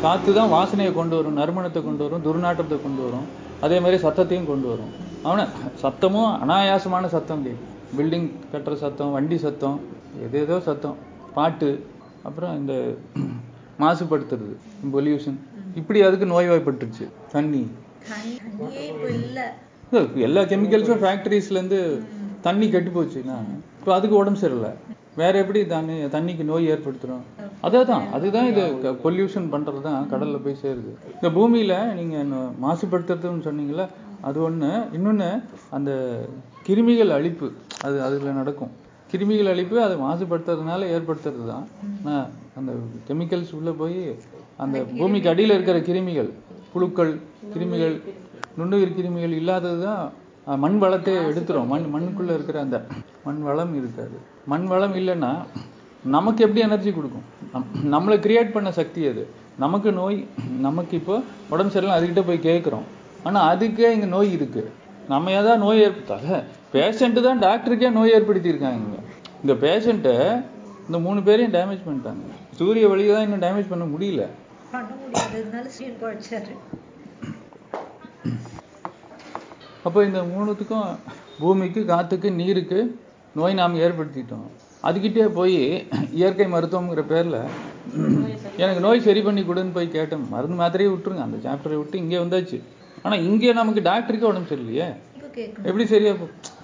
காத்து தான் வாசனையை கொண்டு வரும் நறுமணத்தை கொண்டு வரும் துர்நாற்றத்தை கொண்டு வரும். அதே மாதிரி சத்தத்தையும் கொண்டு வரும். அவனை சத்தமும் அனாயாசமான சத்தம் கேட்கும் பில்டிங் கட்டுற சத்தம் வண்டி சத்தம் எது ஏதோ சத்தம். பாட்டு அப்புறம் இந்த மாசுபடுத்துறது பொல்யூஷன் இப்படி அதுக்கு நோய்வாய்ப்பட்டுருச்சு. தண்ணி. எல்லா கெமிக்கல்ஸும் ஃபேக்டரிஸ்ல இருந்து தண்ணி கெட்டு போச்சுன்னா இப்போ அதுக்கு உடம்பு சரியில்லை. வேற எப்படி தண்ணி தண்ணிக்கு நோய் ஏற்படுத்துறோம் அதான் அதுதான் இது பொல்யூஷன் பண்றது தான் கடல்ல போய் சேருது. இந்த பூமியில நீங்க ந- மாசுபடுத்துறதுன்னு சொன்னீங்கல்ல அது ஒண்ணு. இன்னொன்னு அந்த கிருமிகள் அழிப்பு அது அதுல நடக்கும். கிருமிகள் அழிப்பு அதை மாசுபடுத்துறதுனால ஏற்படுத்துறது தான் அந்த கெமிக்கல்ஸ் உள்ள போய் அந்த பூமிக்கு அடியில இருக்கிற கிருமிகள் புழுக்கள் கிருமிகள் நுண்ணுயிர் கிருமிகள் இல்லாதது தான் மண் வளத்தை எடுத்துரும். மண் மண்ணுக்குள்ள இருக்கிற அந்த மண் வளம் இருக்காது. மண் வளம் இல்லைன்னா நமக்கு எப்படி எனர்ஜி கொடுக்கும்? நம்- நம்மளை கிரியேட் பண்ண சக்தி அது. நமக்கு நோய் நமக்கு இப்போ உடம்பு சரியில்லை அதுகிட்ட போய் கேட்குறோம். ஆனா அதுக்கே இங்க நோய் இருக்கு. நம்ம ஏதாவது நோய் ஏற்படுத்தாத பேஷண்ட்டு தான் டாக்டருக்கே நோய் ஏற்படுத்தியிருக்காங்க இந்த பேஷண்ட்டை இந்த மூணு பேரையும் டேமேஜ் பண்ணிட்டாங்க. சூரிய வழியை தான் இன்னும் டேமேஜ் பண்ண முடியல. பண்ண அப்போ இந்த மூணுத்துக்கும் பூமிக்கு காத்துக்கு நீருக்கு நோய் நாம் ஏற்படுத்திட்டோம். அதுக்கிட்டே போய் இயற்கை மருத்துவம்ங்கிற பேர்ல எனக்கு நோய் சரி பண்ணி கொடுன்னு போய் கேட்டேன். மருந்து மாத்திரையே விட்டுருங்க. அந்த சாப்டரை விட்டு இங்கே வந்தாச்சு. ஆனா இங்கே நமக்கு டாக்டருக்கே உடம்பு சரியில்லையே. எப்படி சரியா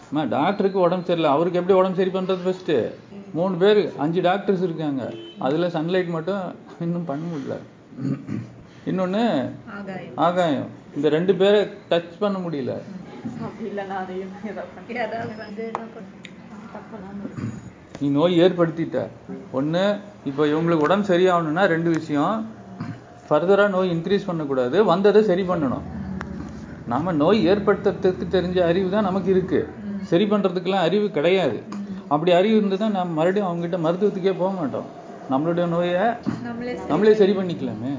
அம்மா டாக்டருக்கு உடம்பு சரியில்லை. அவருக்கு எப்படி உடம்பு சரி பண்றது ஃபர்ஸ்ட் மூணு பேர் அஞ்சு டாக்டர்ஸ் இருக்காங்க. அதுல சன்லைட் மட்டும் இன்னும் பண்ண முடியல. இன்னொன்னு ஆகாயம். இந்த ரெண்டு பேரை டச் பண்ண முடியல. அப்படி அதையும் நீ நோய் ஏற்படுத்திட்ட. ஒண்ணு இப்போ இவங்களுக்கு உடம்பு சரியாகணும்னா ரெண்டு விஷயம். ஃபர்தரா நோய் இன்க்ரீஸ் பண்ணக்கூடாது. வந்ததை சரி பண்ணணும். நாம நோய் ஏற்படுத்துறதுக்கு தெரிஞ்ச அறிவு தான் நமக்கு இருக்கு. சரி பண்றதுக்கெல்லாம் அறிவு கிடையாது. அப்படி அறிவு இருந்ததுன்னா நம்ம மறுபடியும் அவங்க கிட்ட மருத்துவத்துக்கே போக மாட்டோம். நம்மளுடைய நோயை நம்மளே நம்மளே சரி பண்ணிக்கலாமே.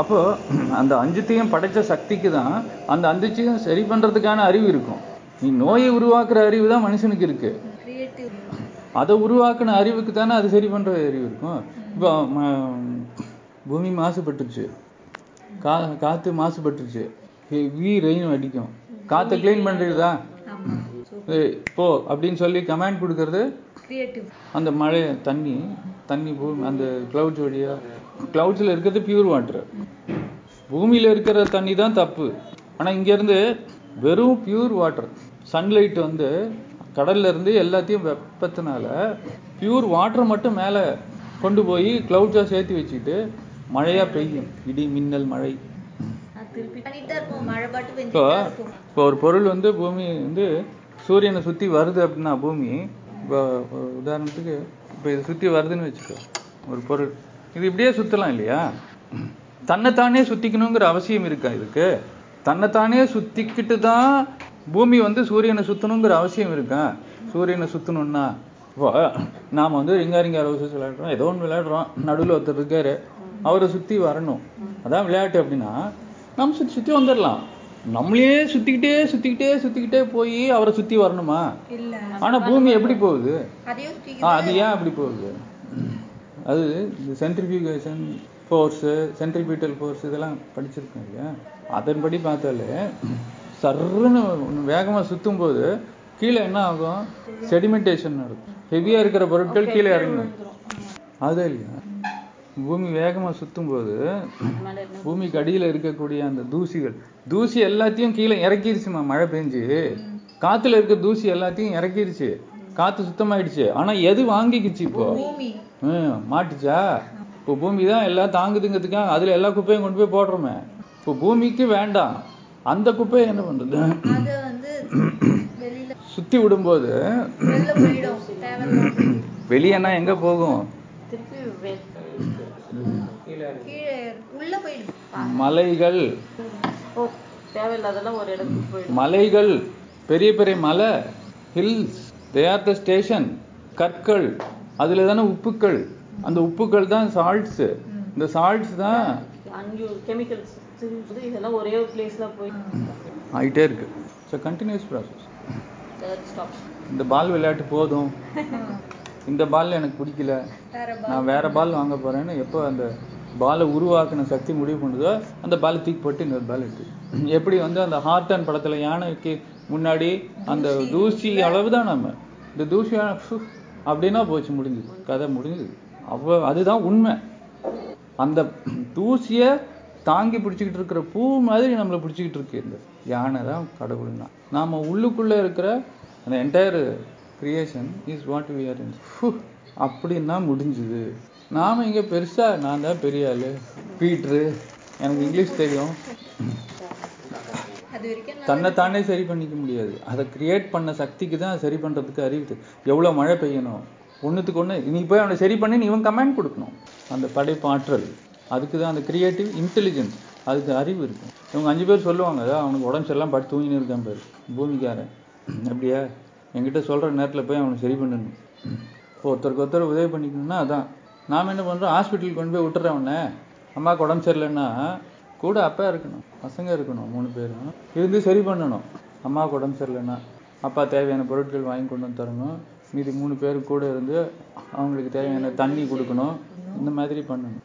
அப்போ அந்த அஞ்சுத்தையும் படைச்ச சக்திக்கு தான் அந்த அஞ்சுத்தையும் சரி பண்றதுக்கான அறிவு இருக்கும். நீ நோயை உருவாக்குற அறிவு தான் மனுஷனுக்கு இருக்கு. கிரியேட்டிவ் அதை உருவாக்குன அறிவுக்கு தானே அது சரி பண்ற அறிவு இருக்கும். இப்போ பூமி மாசுபட்டுருச்சு. கா காத்து மாசுபட்டுருச்சு. ஹெவி ரெயின் அடிக்கும். காத்தை க்ளீன் ஏய், போ அப்படின்னு சொல்லி கமாண்ட் கொடுக்கறது கிரியேட்டிவ் அந்த மழை தண்ணி தண்ணி பூமி அந்த கிளவுட்ஸ் வழியா கிளவுட்ஸ்ல இருக்கிறது பியூர் வாட்டர் பூமியில இருக்கிற தண்ணி தான் தப்பு. ஆனா இங்க இருந்து வெறும் பியூர் வாட்டர் சன்லைட் வந்து கடல்ல இருந்து எல்லாத்தையும் வெப்பத்தினால பியூர் வாட்டர் மட்டும் மேல கொண்டு போய் கிளவுட்ஸா சேர்த்து வச்சுட்டு மழையா பெய்யும். இடி மின்னல் மழை. இப்போ இப்போ ஒரு பொருள் வந்து பூமி வந்து சூரியனை சுத்தி வருது அப்படின்னா பூமி இப்போ உதாரணத்துக்கு இப்போ இதை சுற்றி வருதுன்னு வச்சுக்கோ ஒரு பொருள். இது இப்படியே சுற்றலாம் இல்லையா? தன்னைத்தானே சுத்திக்கணுங்கிற அவசியம் இருக்கா இதுக்கு? தன்னைத்தானே சுத்திக்கிட்டு தான் பூமி வந்து சூரியனை சுத்தணுங்கிற அவசியம் இருக்கா? சூரியனை சுத்தணும்னா இப்போ நாம் வந்து ரிங்காரிங்கா ரோசஸ் விளையாடுறோம் ஏதோ ஒன்று விளையாடுறோம். நடுவில் ஒருத்தர் இருக்காரு அவரை சுற்றி வரணும். அதான் விளையாட்டு அப்படின்னா நம்ம சுற்றி சுற்றி வந்துடலாம் நம்மளே சுத்திக்கிட்டே சுத்திக்கிட்டே சுத்திக்கிட்டே போய் அவரை சுத்தி வரணுமா? ஆனா பூமி எப்படி போகுது? அது ஏன் அப்படி போகுது? அது இந்த சென்ட்ரிஃபியூகேஷன் ஃபோர்ஸு சென்ட்ரிபியூட்டல் ஃபோர்ஸ் இதெல்லாம் படிச்சிருக்கோம் இல்லையா? அதன்படி பார்த்தாலே சர்ருன்னு ஒண்ணு வேகமா சுத்தும் போது கீழே என்ன ஆகும்? செடிமெண்டேஷன் நடக்கும். ஹெவியா இருக்கிற பொருட்கள் கீழே இறங்கணும் அது இல்லையா? பூமி வேகமா சுத்தும் போது பூமிக்கு அடியில இருக்கக்கூடிய அந்த தூசிகள் தூசி எல்லாத்தையும் கீழே இறக்கிருச்சுமா மழை பெஞ்சு. காத்துல இருக்க தூசி எல்லாத்தையும் இறக்கிருச்சு. காத்து சுத்தமாயிடுச்சு. ஆனா எது வாங்கிக்கிச்சு இப்போ? மாட்டுச்சா? இப்போ பூமி தான் எல்லாம் தாங்குதுங்கிறதுக்காக அதுல எல்லா குப்பையும் கொண்டு போய் போடுறோமே. இப்போ பூமிக்கு வேண்டாம். அந்த குப்பையை என்ன பண்றது? சுத்தி விடும்போது வெளில போயிடும். தேவையில்லாம. வெளியேனா எங்க போகும்? கீழே உள்ள போயிடும் மலைகள். தேவையில்லாதெல்லாம் ஒரு இடத்துக்கு போயிடும் மலைகள். பெரிய பெரிய மலை hills they are the station கற்கள். அதுல தானே உப்புக்கள். அந்த உப்புக்கள் தான் சால்ட்ஸ் இந்த சால்ட்ஸ் தான் கெமிக்கல்ஸ் இதெல்லாம் ஒரே ஒரு பிளேஸ்ல போய் ஆயிட்டே இருக்கு. ஸோ கண்டினியூஸ் ப்ராசஸ் இந்த பால் விளையாட்டு போதும். இந்த பால் எனக்கு பிடிக்கல. நான் வேற பால் வாங்க போறேன்னு எப்போ அந்த பாலை உருவாக்குன சக்தி முடிவு பண்ணுதோ அந்த பாலை தூக்கி போட்டு இன்னொரு பால் எடுத்து எப்படி வந்து அந்த ஹார்டன் படத்துல யானைக்கு முன்னாடி அந்த தூசி. அளவு தான் நம்ம. இந்த தூசி அப்படின்னா போச்சு முடிஞ்சுது. கதை முடிஞ்சுது. அவ்வளோ அதுதான் உண்மை. அந்த தூசியை தாங்கி பிடிச்சிக்கிட்டு இருக்கிற பூ மாதிரி நம்மளை பிடிச்சிக்கிட்டு இருக்கு. இந்த யானை தான் கடவுள்னா. நாம உள்ளுக்குள்ள இருக்கிற அந்த entire creation is what we are in அப்படின்னா முடிஞ்சுது. நாம இங்க பெருசா நான் தான் பெரிய ஆளு. பீட்ரு எனக்கு இங்கிலீஷ் தெரியும். தன்னை தானே தன்னைத்தானே சரி பண்ணிக்க முடியாது. அதை கிரியேட் பண்ண சக்திக்கு தான் சரி பண்றதுக்கு அறிவு எவ்வளோ எவ்வளவு மழை பெய்யணும்? ஒண்ணுத்துக்கு ஒண்ணு நீ போய் அவனை சரி பண்ணி நீ இவன் கமெண்ட் கொடுக்கணும். அந்த படைப்பாற்றல். அதுக்கு தான் அந்த கிரியேட்டிவ் இன்டெலிஜென்ஸ் அதுக்கு அறிவு இருக்கும். இவங்க அஞ்சு பேர் சொல்லுவாங்க "அதான் அவனுக்கு உடம்பு சரியில்லாம் படு தூங்கின்னு இருக்கான் பாரு பூமிக்காரன். அப்படியா? என்கிட்ட சொல்ற நேரத்துல போய் அவனை சரி பண்ணணும். இப்போ ஒருத்தருக்கு ஒருத்தர் உதவி பண்ணிக்கணும்னா அதான். நாம் என்ன பண்ணுறோம் ஹாஸ்பிட்டலுக்கு கொண்டு போய் விட்டுறேன் உடனே அம்மாவுக்கு உடம்பு சரியில்லைன்னா கூட அப்பா இருக்கணும். பசங்க இருக்கணும் மூணு பேரும். இருந்து சரி பண்ணணும். அம்மாவுக்கு உடம்பு சரியில்லைன்னா அப்பா தேவையான பொருட்கள் வாங்கி கொண்டு வந்து தரணும். மீதி மூணு பேர் கூட இருந்து அவங்களுக்கு தேவையான தண்ணி கொடுக்கணும். இந்த மாதிரி பண்ணணும்.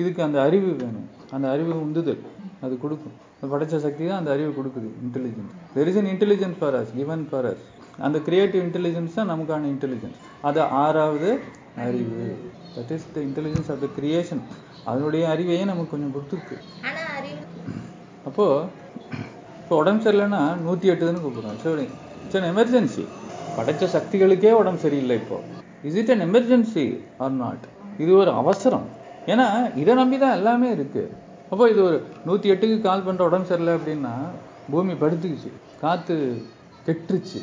இதுக்கு அந்த அறிவு வேணும். அந்த அறிவு உந்துதல். அது கொடுக்கும். அது படைச்ச சக்தி தான் அந்த அறிவு கொடுக்குது intelligence there is an intelligence for us given for us அந்த கிரியேட்டிவ் இன்டெலிஜென்ஸ் தான் நமக்கான இன்டெலிஜென்ஸ் அது ஆறாவது அறிவு. That is the intelligence of the creation அதனுடைய அறிவையே நமக்கு கொஞ்சம் கொடுத்துருக்கு. ஆனா அறிவு அப்போ இப்போ உடம்பு சரியில்லைன்னா நூற்றி எட்டுன்னு கூப்பிடுறோம். சரி இட்ஸ் அன் எமர்ஜென்சி படைச்ச சக்திகளுக்கே உடம்பு சரியில்லை இப்போ. Is it an emergency or not இது ஒரு அவசரம். ஏன்னா இதை நம்பி தான் எல்லாமே இருக்கு. அப்போ இது ஒரு நூற்றி எட்டுக்கு கால் பண்ணுற உடம்பு சரியில்லை அப்படின்னா பூமி படுத்துக்குச்சு. காற்று கெட்டுருச்சு.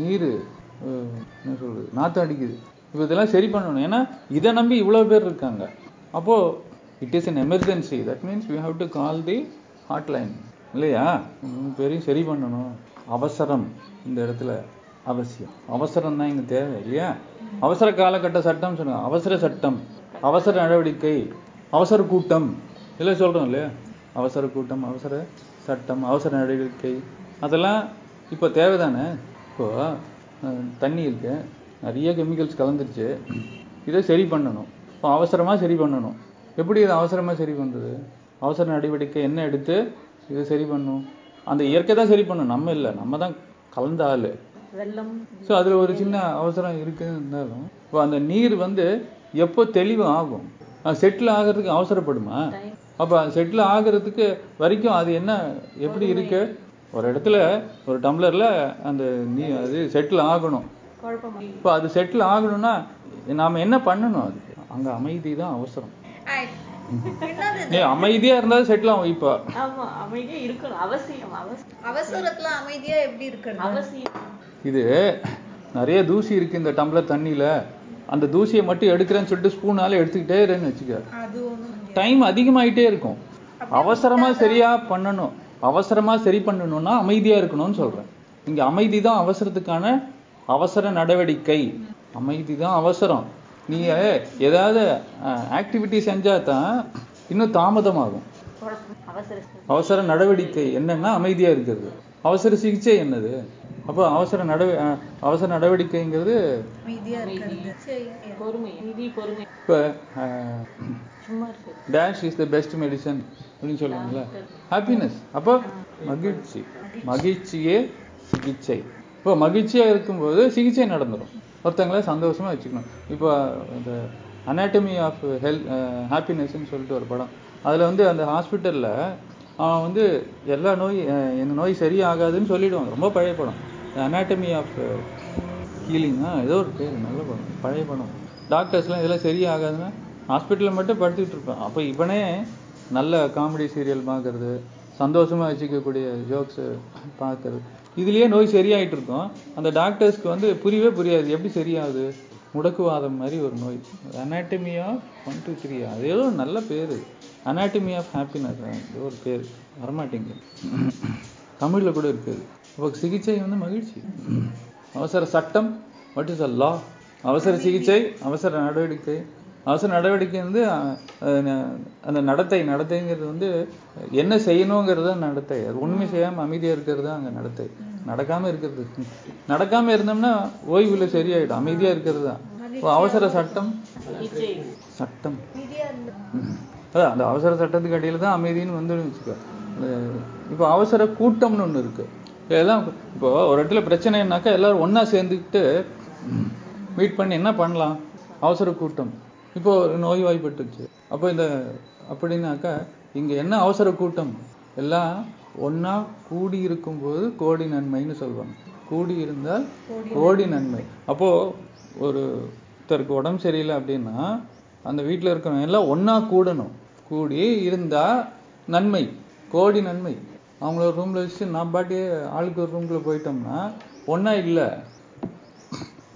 நீர் என்ன சொல்றது நாற்று அடிக்குது. இப்போ இதெல்லாம் சரி பண்ணணும். ஏன்னா இதை நம்பி இவ்வளோ பேர் இருக்காங்க. அப்போது it is an emergency that means you have to call the hotline இல்லையா? பேரையும் சரி பண்ணணும். அவசரம் இந்த இடத்துல அவசியம். அவசரம் தான் இங்கே தேவை இல்லையா? அவசர காலகட்ட சட்டம் சொல்லுங்க. அவசர சட்டம். அவசர நடவடிக்கை. அவசர கூட்டம். இல்லை சொல்கிறோம் இல்லையா? அவசர கூட்டம் அவசர சட்டம் அவசர நடவடிக்கை. அதெல்லாம் இப்போ தேவைதானே? இப்போ தண்ணி இருக்கு. நிறைய கெமிக்கல்ஸ் கலந்துருச்சு. இதை சரி பண்ணணும். இப்போ அவசரமாக சரி பண்ணணும். எப்படி இதை அவசரமாக சரி பண்ணுறது அவசர நடவடிக்கை என்ன எடுத்து இதை சரி பண்ணும்? அந்த இயற்கை தான் சரி பண்ணும். நம்ம இல்லை. நம்ம தான் கலந்த ஆள். வெள்ளம் ஸோ அதில் ஒரு சின்ன அவசரம் இருக்குன்னு இருந்தாலும் இப்போ அந்த நீர் வந்து எப்போ தெளிவு ஆகும்? செட்டில் ஆகிறதுக்கு அவசரப்படுமா? அப்போ செட்டில் ஆகிறதுக்கு வரைக்கும் அது என்ன எப்படி இருக்கு? ஒரு இடத்துல ஒரு டம்ளரில் அந்த நீ அது செட்டில் ஆகணும். குழப்பம். இப்போ அது செட்டில் ஆகணும்னா நாம் என்ன பண்ணணும் அதுக்கு அங்கே அமைதி தான் அவசரம். ஏ அமைதியாக இருந்தால் செட்டில் ஆகும் இப்போ. ஆமா அமைதியா இருக்கணும். அவசியம் அவசரத்துல அமைதியா எப்படி இருக்கிறது அவசியம். இது நிறைய தூசி இருக்கு இந்த டம்ளர் தண்ணியில. அந்த தூசியை மட்டும் எடுக்கிறேன்னு சொல்லிட்டு ஸ்பூனால எடுத்துக்கிட்டே இருன்னு வச்சுக்க அது டைம் அதிகமாயிட்டே இருக்கும். அவசரமா சரியா பண்ணணும். அவசரமா சரி பண்ணணும்னா அமைதியா இருக்கணும்னு சொல்றேன். இங்க அமைதி தான் அவசரத்துக்கான அவசர நடவடிக்கை. அமைதி தான் அவசரம். நீங்க ஏதாவது ஆக்டிவிட்டி செஞ்சா தான் இன்னும் தாமதமாகும். அவசர நடவடிக்கை என்னன்னா அமைதியா இருக்கிறது. அவசர சிகிச்சை என்னது? அப்போ அவசர நடவ அஹ், அவசர நடவடிக்கைங்கிறது அமைதியா இருக்கிறது. சரி பொறுமை நிதி பொறுமை. இப்போ சும்மா இருக்கு dash is the best medicine அப்படின்னு சொல்லுவாங்கல்ல. ஹாப்பினஸ் அப்போ மகிழ்ச்சி. மகிழ்ச்சியே சிகிச்சை. இப்போ மகிழ்ச்சியாக இருக்கும்போது சிகிச்சை நடந்துடும் ஒருத்தங்கள சந்தோஷமாக வச்சுக்கணும். இப்போ இந்த அனாட்டமி ஆஃப் ஹெல்த் ஹாப்பினஸ்ன்னு சொல்லிட்டு ஒரு படம். அதில் வந்து அந்த ஹாஸ்பிட்டலில் அவன் வந்து எல்லா நோய் அஹ், நோய் சரியாகாதுன்னு சொல்லிவிடுவான் ரொம்ப பழைய படம். அனாட்டமி ஆஃப் ஹீலிங்கா ஏதோ ஒரு பேர். நல்ல படம். பழைய படம். டாக்டர்ஸ்லாம் இதெல்லாம் சரியாகாதுன்னா ஹாஸ்பிட்டலில் மட்டும் படுத்துக்கிட்டு இருப்பான். அப்போ இவனே நல்ல காமெடி சீரியல் பார்க்கறது சந்தோஷமா வச்சுக்கக்கூடிய ஜோக்ஸு பார்க்கறது. இதுலயே நோய் சரியாயிட்டு இருக்கும். அந்த டாக்டர்ஸ்க்கு வந்து புரியவே புரியாது. எப்படி சரியாகுது முடக்குவாதம் மாதிரி ஒரு நோய். Anatomy of one two three அது ஏதோ ஒரு நல்ல பேர். அனாட்டமி ஆஃப் ஹாப்பினஸ் ஏதோ ஒரு பேர். வரமாட்டேங்குது. தமிழ்ல கூட இருக்குது இப்போ சிகிச்சை வந்து மகிழ்ச்சி. அவசர சட்டம் வாட் இஸ் அ லா அவசர சிகிச்சை அவசர நடவடிக்கை. அவசர நடவடிக்கை வந்து அந்த நடத்தை நடத்தைங்கிறது வந்து என்ன செய்யணுங்கிறது தான் நடத்தை. அது உண்மை செய்யாம அமைதியா இருக்கிறது தான் அங்க நடத்தை. நடக்காம இருக்கிறது. நடக்காம இருந்தோம்னா ஓய்வுல சரியாயிடும். அமைதியா இருக்கிறது தான். இப்போ அவசர சட்டம். சட்டம். அதான் அந்த அவசர சட்டத்துக்கு அடியில தான் அமைதின்னு வந்துடும் வச்சுக்கோ. இப்போ அவசர கூட்டம்னு ஒண்ணு இருக்கு. எல்லாம் இப்போ ஒரு இடத்துல பிரச்சனைனாக்கா எல்லாரும் ஒன்னா சேர்ந்துக்கிட்டு மீட் பண்ணி என்ன பண்ணலாம்? அவசர கூட்டம். இப்போ ஒரு நோய் வாய்ப்பட்டுச்சு. அப்போ இந்த அப்படின்னாக்கா இங்க என்ன அவசர கூட்டம்? எல்லாம் ஒண்ணா கூடி இருக்கும்போது கோடி நன்மைன்னு சொல்லுவாங்க கூடி இருந்தால் கோடி நன்மை. அப்போ ஒரு ஒருத்தருக்கு உடம்பு சரியில்லை அப்படின்னா அந்த வீட்டில் இருக்கிறவங்க எல்லாம் ஒண்ணா கூடணும். கூடி இருந்தா நன்மை கோடி நன்மை. அவங்கள ஒரு ரூம்ல வச்சு நான் பாட்டி ஆளுக்கு ஒரு ரூம்குள்ள போயிட்டோம்னா ஒண்ணா இல்லை.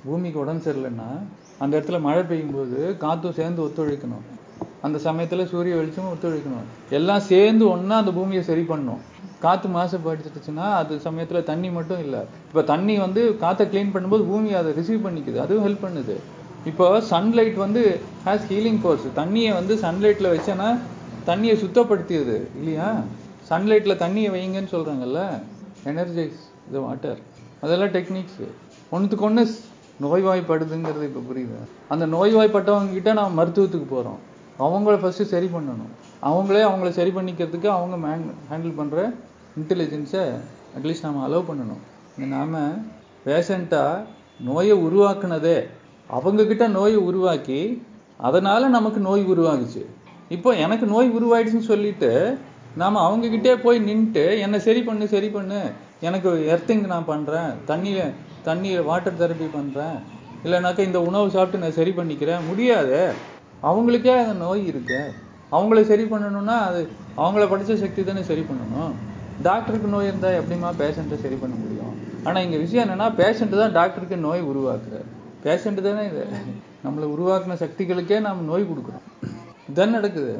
பூமிக்கு உடம்பு சரியில்லைன்னா அந்த இடத்துல மழை பெய்யும் போது காத்தும் சேர்ந்து ஒத்துழைக்கணும். அந்த சமயத்துல சூரிய வெளிச்சமும் ஒத்துழைக்கணும். எல்லாம் சேர்ந்து ஒன்றா அந்த பூமியை சரி பண்ணணும். காத்து மாசுபடுத்துச்சுன்னா அது சமயத்துல தண்ணி மட்டும் இல்லை. இப்ப தண்ணி வந்து காத்தை க்ளீன் பண்ணும்போது பூமி அதை ரிசீவ் பண்ணிக்குது. அதுவும் ஹெல்ப் பண்ணுது. இப்போ சன்லைட் வந்து ஹேஸ் ஹீலிங் ஃபோர்ஸ் தண்ணியை வந்து சன்லைட்ல வச்சேன்னா தண்ணியை சுத்தப்படுத்தியது. இல்லையா? சன்லைட்ல தண்ணியை வைங்கன்னு சொல்றாங்கல்ல? எனர்ஜைஸ் த வாட்டர் அதெல்லாம் டெக்னிக்ஸ் ஒன்றுத்துக்கு ஒன்று நோய்வாய்ப்படுதுங்கிறது இப்போ புரியுது? அந்த நோய்வாய்ப்பட்டவங்க கிட்ட நாம் மருத்துவத்துக்கு போறோம். அவங்கள ஃபர்ஸ்ட் சரி பண்ணணும். அவங்களே அவங்கள சரி பண்ணிக்கிறதுக்கு அவங்க மேன் ஹேண்டில் பண்ற இன்டெலிஜென்ஸை அட்லீஸ்ட் நாம அலோவ் பண்ணணும். இந்த நாம பேஷண்ட்டா நோயை உருவாக்குனதே அவங்க கிட்ட நோயை உருவாக்கி அதனால நமக்கு நோய் உருவாகுச்சு. இப்போ எனக்கு நோய் உருவாயிடுச்சுன்னு சொல்லிட்டு நாம அவங்க கிட்டே போய் நின்றுட்டு என்னை சரி பண்ணு சரி பண்ணு எனக்கு எர்த்திங் நான் பண்றேன் தண்ணியில தண்ணி வாட்டர் தெரப்பி பண்றேன் இல்லைனாக்கா இந்த உணவு சாப்பிட்டு நான் சரி பண்ணிக்கிறேன் முடியாது. அவங்களுக்கே அந்த நோய் இருக்கு. அவங்கள சரி பண்ணணும்னா அது அவங்கள படிச்ச சக்தி தானே சரி பண்ணணும். டாக்டருக்கு நோய் இருந்தா எப்படிமா பேஷண்ட்டை சரி பண்ண முடியும்? ஆனா இங்க விஷயம் என்னன்னா பேஷண்ட் தான் டாக்டருக்கு நோய் உருவாக்குறாரு. பேஷண்ட் தானே இது. நம்மளை உருவாக்குன சக்திகளுக்கே நாம் நோய் கொடுக்குறோம். இதான் நடக்குது?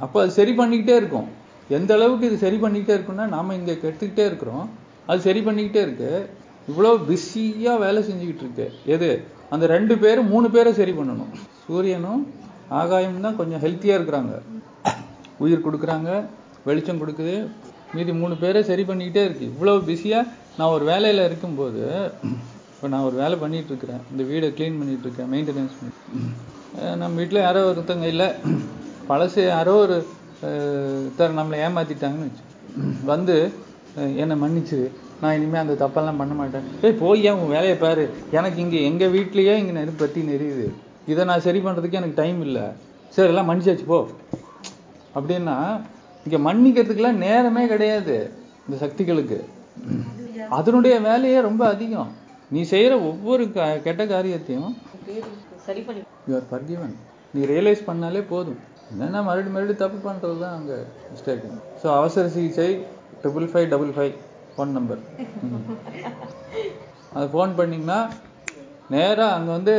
அப்போ அது சரி பண்ணிக்கிட்டே இருக்கும். எந்த அளவுக்கு இது சரி பண்ணிக்கிட்டே இருக்குன்னா நாம இங்க கெடுத்துக்கிட்டே இருக்கிறோம். அது சரி பண்ணிக்கிட்டே இருக்கு. இவ்வளோ பிஸியா வேலை செஞ்சுக்கிட்டு இருக்கு. எது? அந்த ரெண்டு பேரும் மூணு பேரை சரி பண்ணணும். சூரியனும் ஆகாயம் தான் கொஞ்சம் ஹெல்த்தியா இருக்கிறாங்க. உயிர் கொடுக்குறாங்க வெளிச்சம் கொடுக்குது. மீதி மூணு பேரை சரி பண்ணிக்கிட்டே இருக்கு. இவ்வளவு பிஸியா நான் ஒரு வேலையில இருக்கும்போது இப்போ நான் ஒரு வேலை பண்ணிட்டு இருக்கிறேன். இந்த வீடை க்ளீன் பண்ணிட்டு இருக்கேன் மெயின்டெனன்ஸ் பண்ணி நம்ம வீட்டில் யாரோ ஒருத்தங்க இல்லை. பழசு யாரோ ஒரு தர் நம்மளை ஏமாத்திட்டாங்கன்னு வச்சு வந்து என்னை மன்னிச்சு நான் இனிமே அந்த தப்பெல்லாம் பண்ண மாட்டேன். ஏய் போய் ஏன் உன் வேலையை பாரு. எனக்கு இங்க எங்க வீட்லயே இங்க நெருப்பு பத்தி நெறியுது இதை நான் சரி பண்றதுக்கு எனக்கு டைம் இல்லை. சரி எல்லாம் மன்னிச்சாச்சு போ. அப்படின்னா இங்க மன்னிக்கிறதுக்கெல்லாம் நேரமே கிடையாது இந்த சக்திகளுக்கு. அதனுடைய வேலையே ரொம்ப அதிகம். நீ செய்யற ஒவ்வொரு கெட்ட காரியத்தையும் சரி நீ ரியலைஸ் பண்ணாலே போதும். என்னன்னா மறுபடியும் மறுபடியும் தப்பு பண்றது தான் அங்க மிஸ்டேக் ஸோ அவசர சிகிச்சை triple five double five phone number அது ஃபோன் பண்ணீங்கன்னா நேரா அங்க வந்து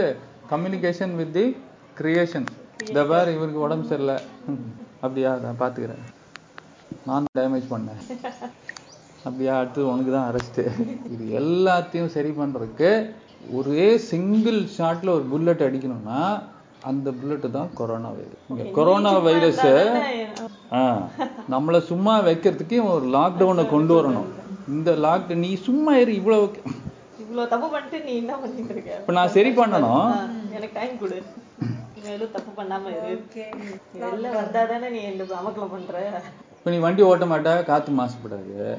கம்யூனிகேஷன் வித் தி கிரியேஷன் இந்த பார் இவருக்கு உடம்பு சரியில்லை. அப்படியா நான் பார்த்துக்கிறேன் நான் டேமேஜ் பண்ணேன். அப்படியா அடுத்து உனக்கு தான் அரெஸ்ட் இது எல்லாத்தையும் சரி பண்றதுக்கு ஒரே சிங்கிள் ஷாட்ல ஒரு புல்லட் அடிக்கணும்னா அந்த புல்லட் தான் கொரோனா வைரஸ் கொரோனா வைரஸ் ஆ நம்மளை சும்மா வைக்கிறதுக்கு ஒரு லாக்டவுனை கொண்டு வரணும். இந்த லாக் நீ சும்மா இரு இவ்வளவு இவ்வளவு தப்பு பண்ணிட்டு நீ என்ன பண்ணிட்டு இருக்க? இப்ப நான் சரி பண்ணணும். எனக்கு டைம் கொடு. மேலும் தப்பு பண்ணாம இரு. வெளில வந்தாதானே நீ இந்த அமக்கலம் பண்ற. இப்ப நீ வண்டி ஓட்ட மாட்டா காத்து மாசுபடாது.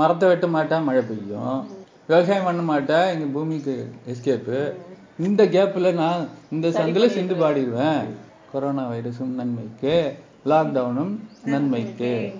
மரத்தை வெட்ட மாட்டா மழை பெய்யும். விவசாயம் பண்ண மாட்டா இங்க பூமிக்கு எஸ்கேப்பு இந்த கேப்ல நான் இந்த சந்தில சிந்து பாடிடுவேன். கொரோனா வைரஸும் நன்மைக்கு லாக்டவுனும் நன்மைக்கு.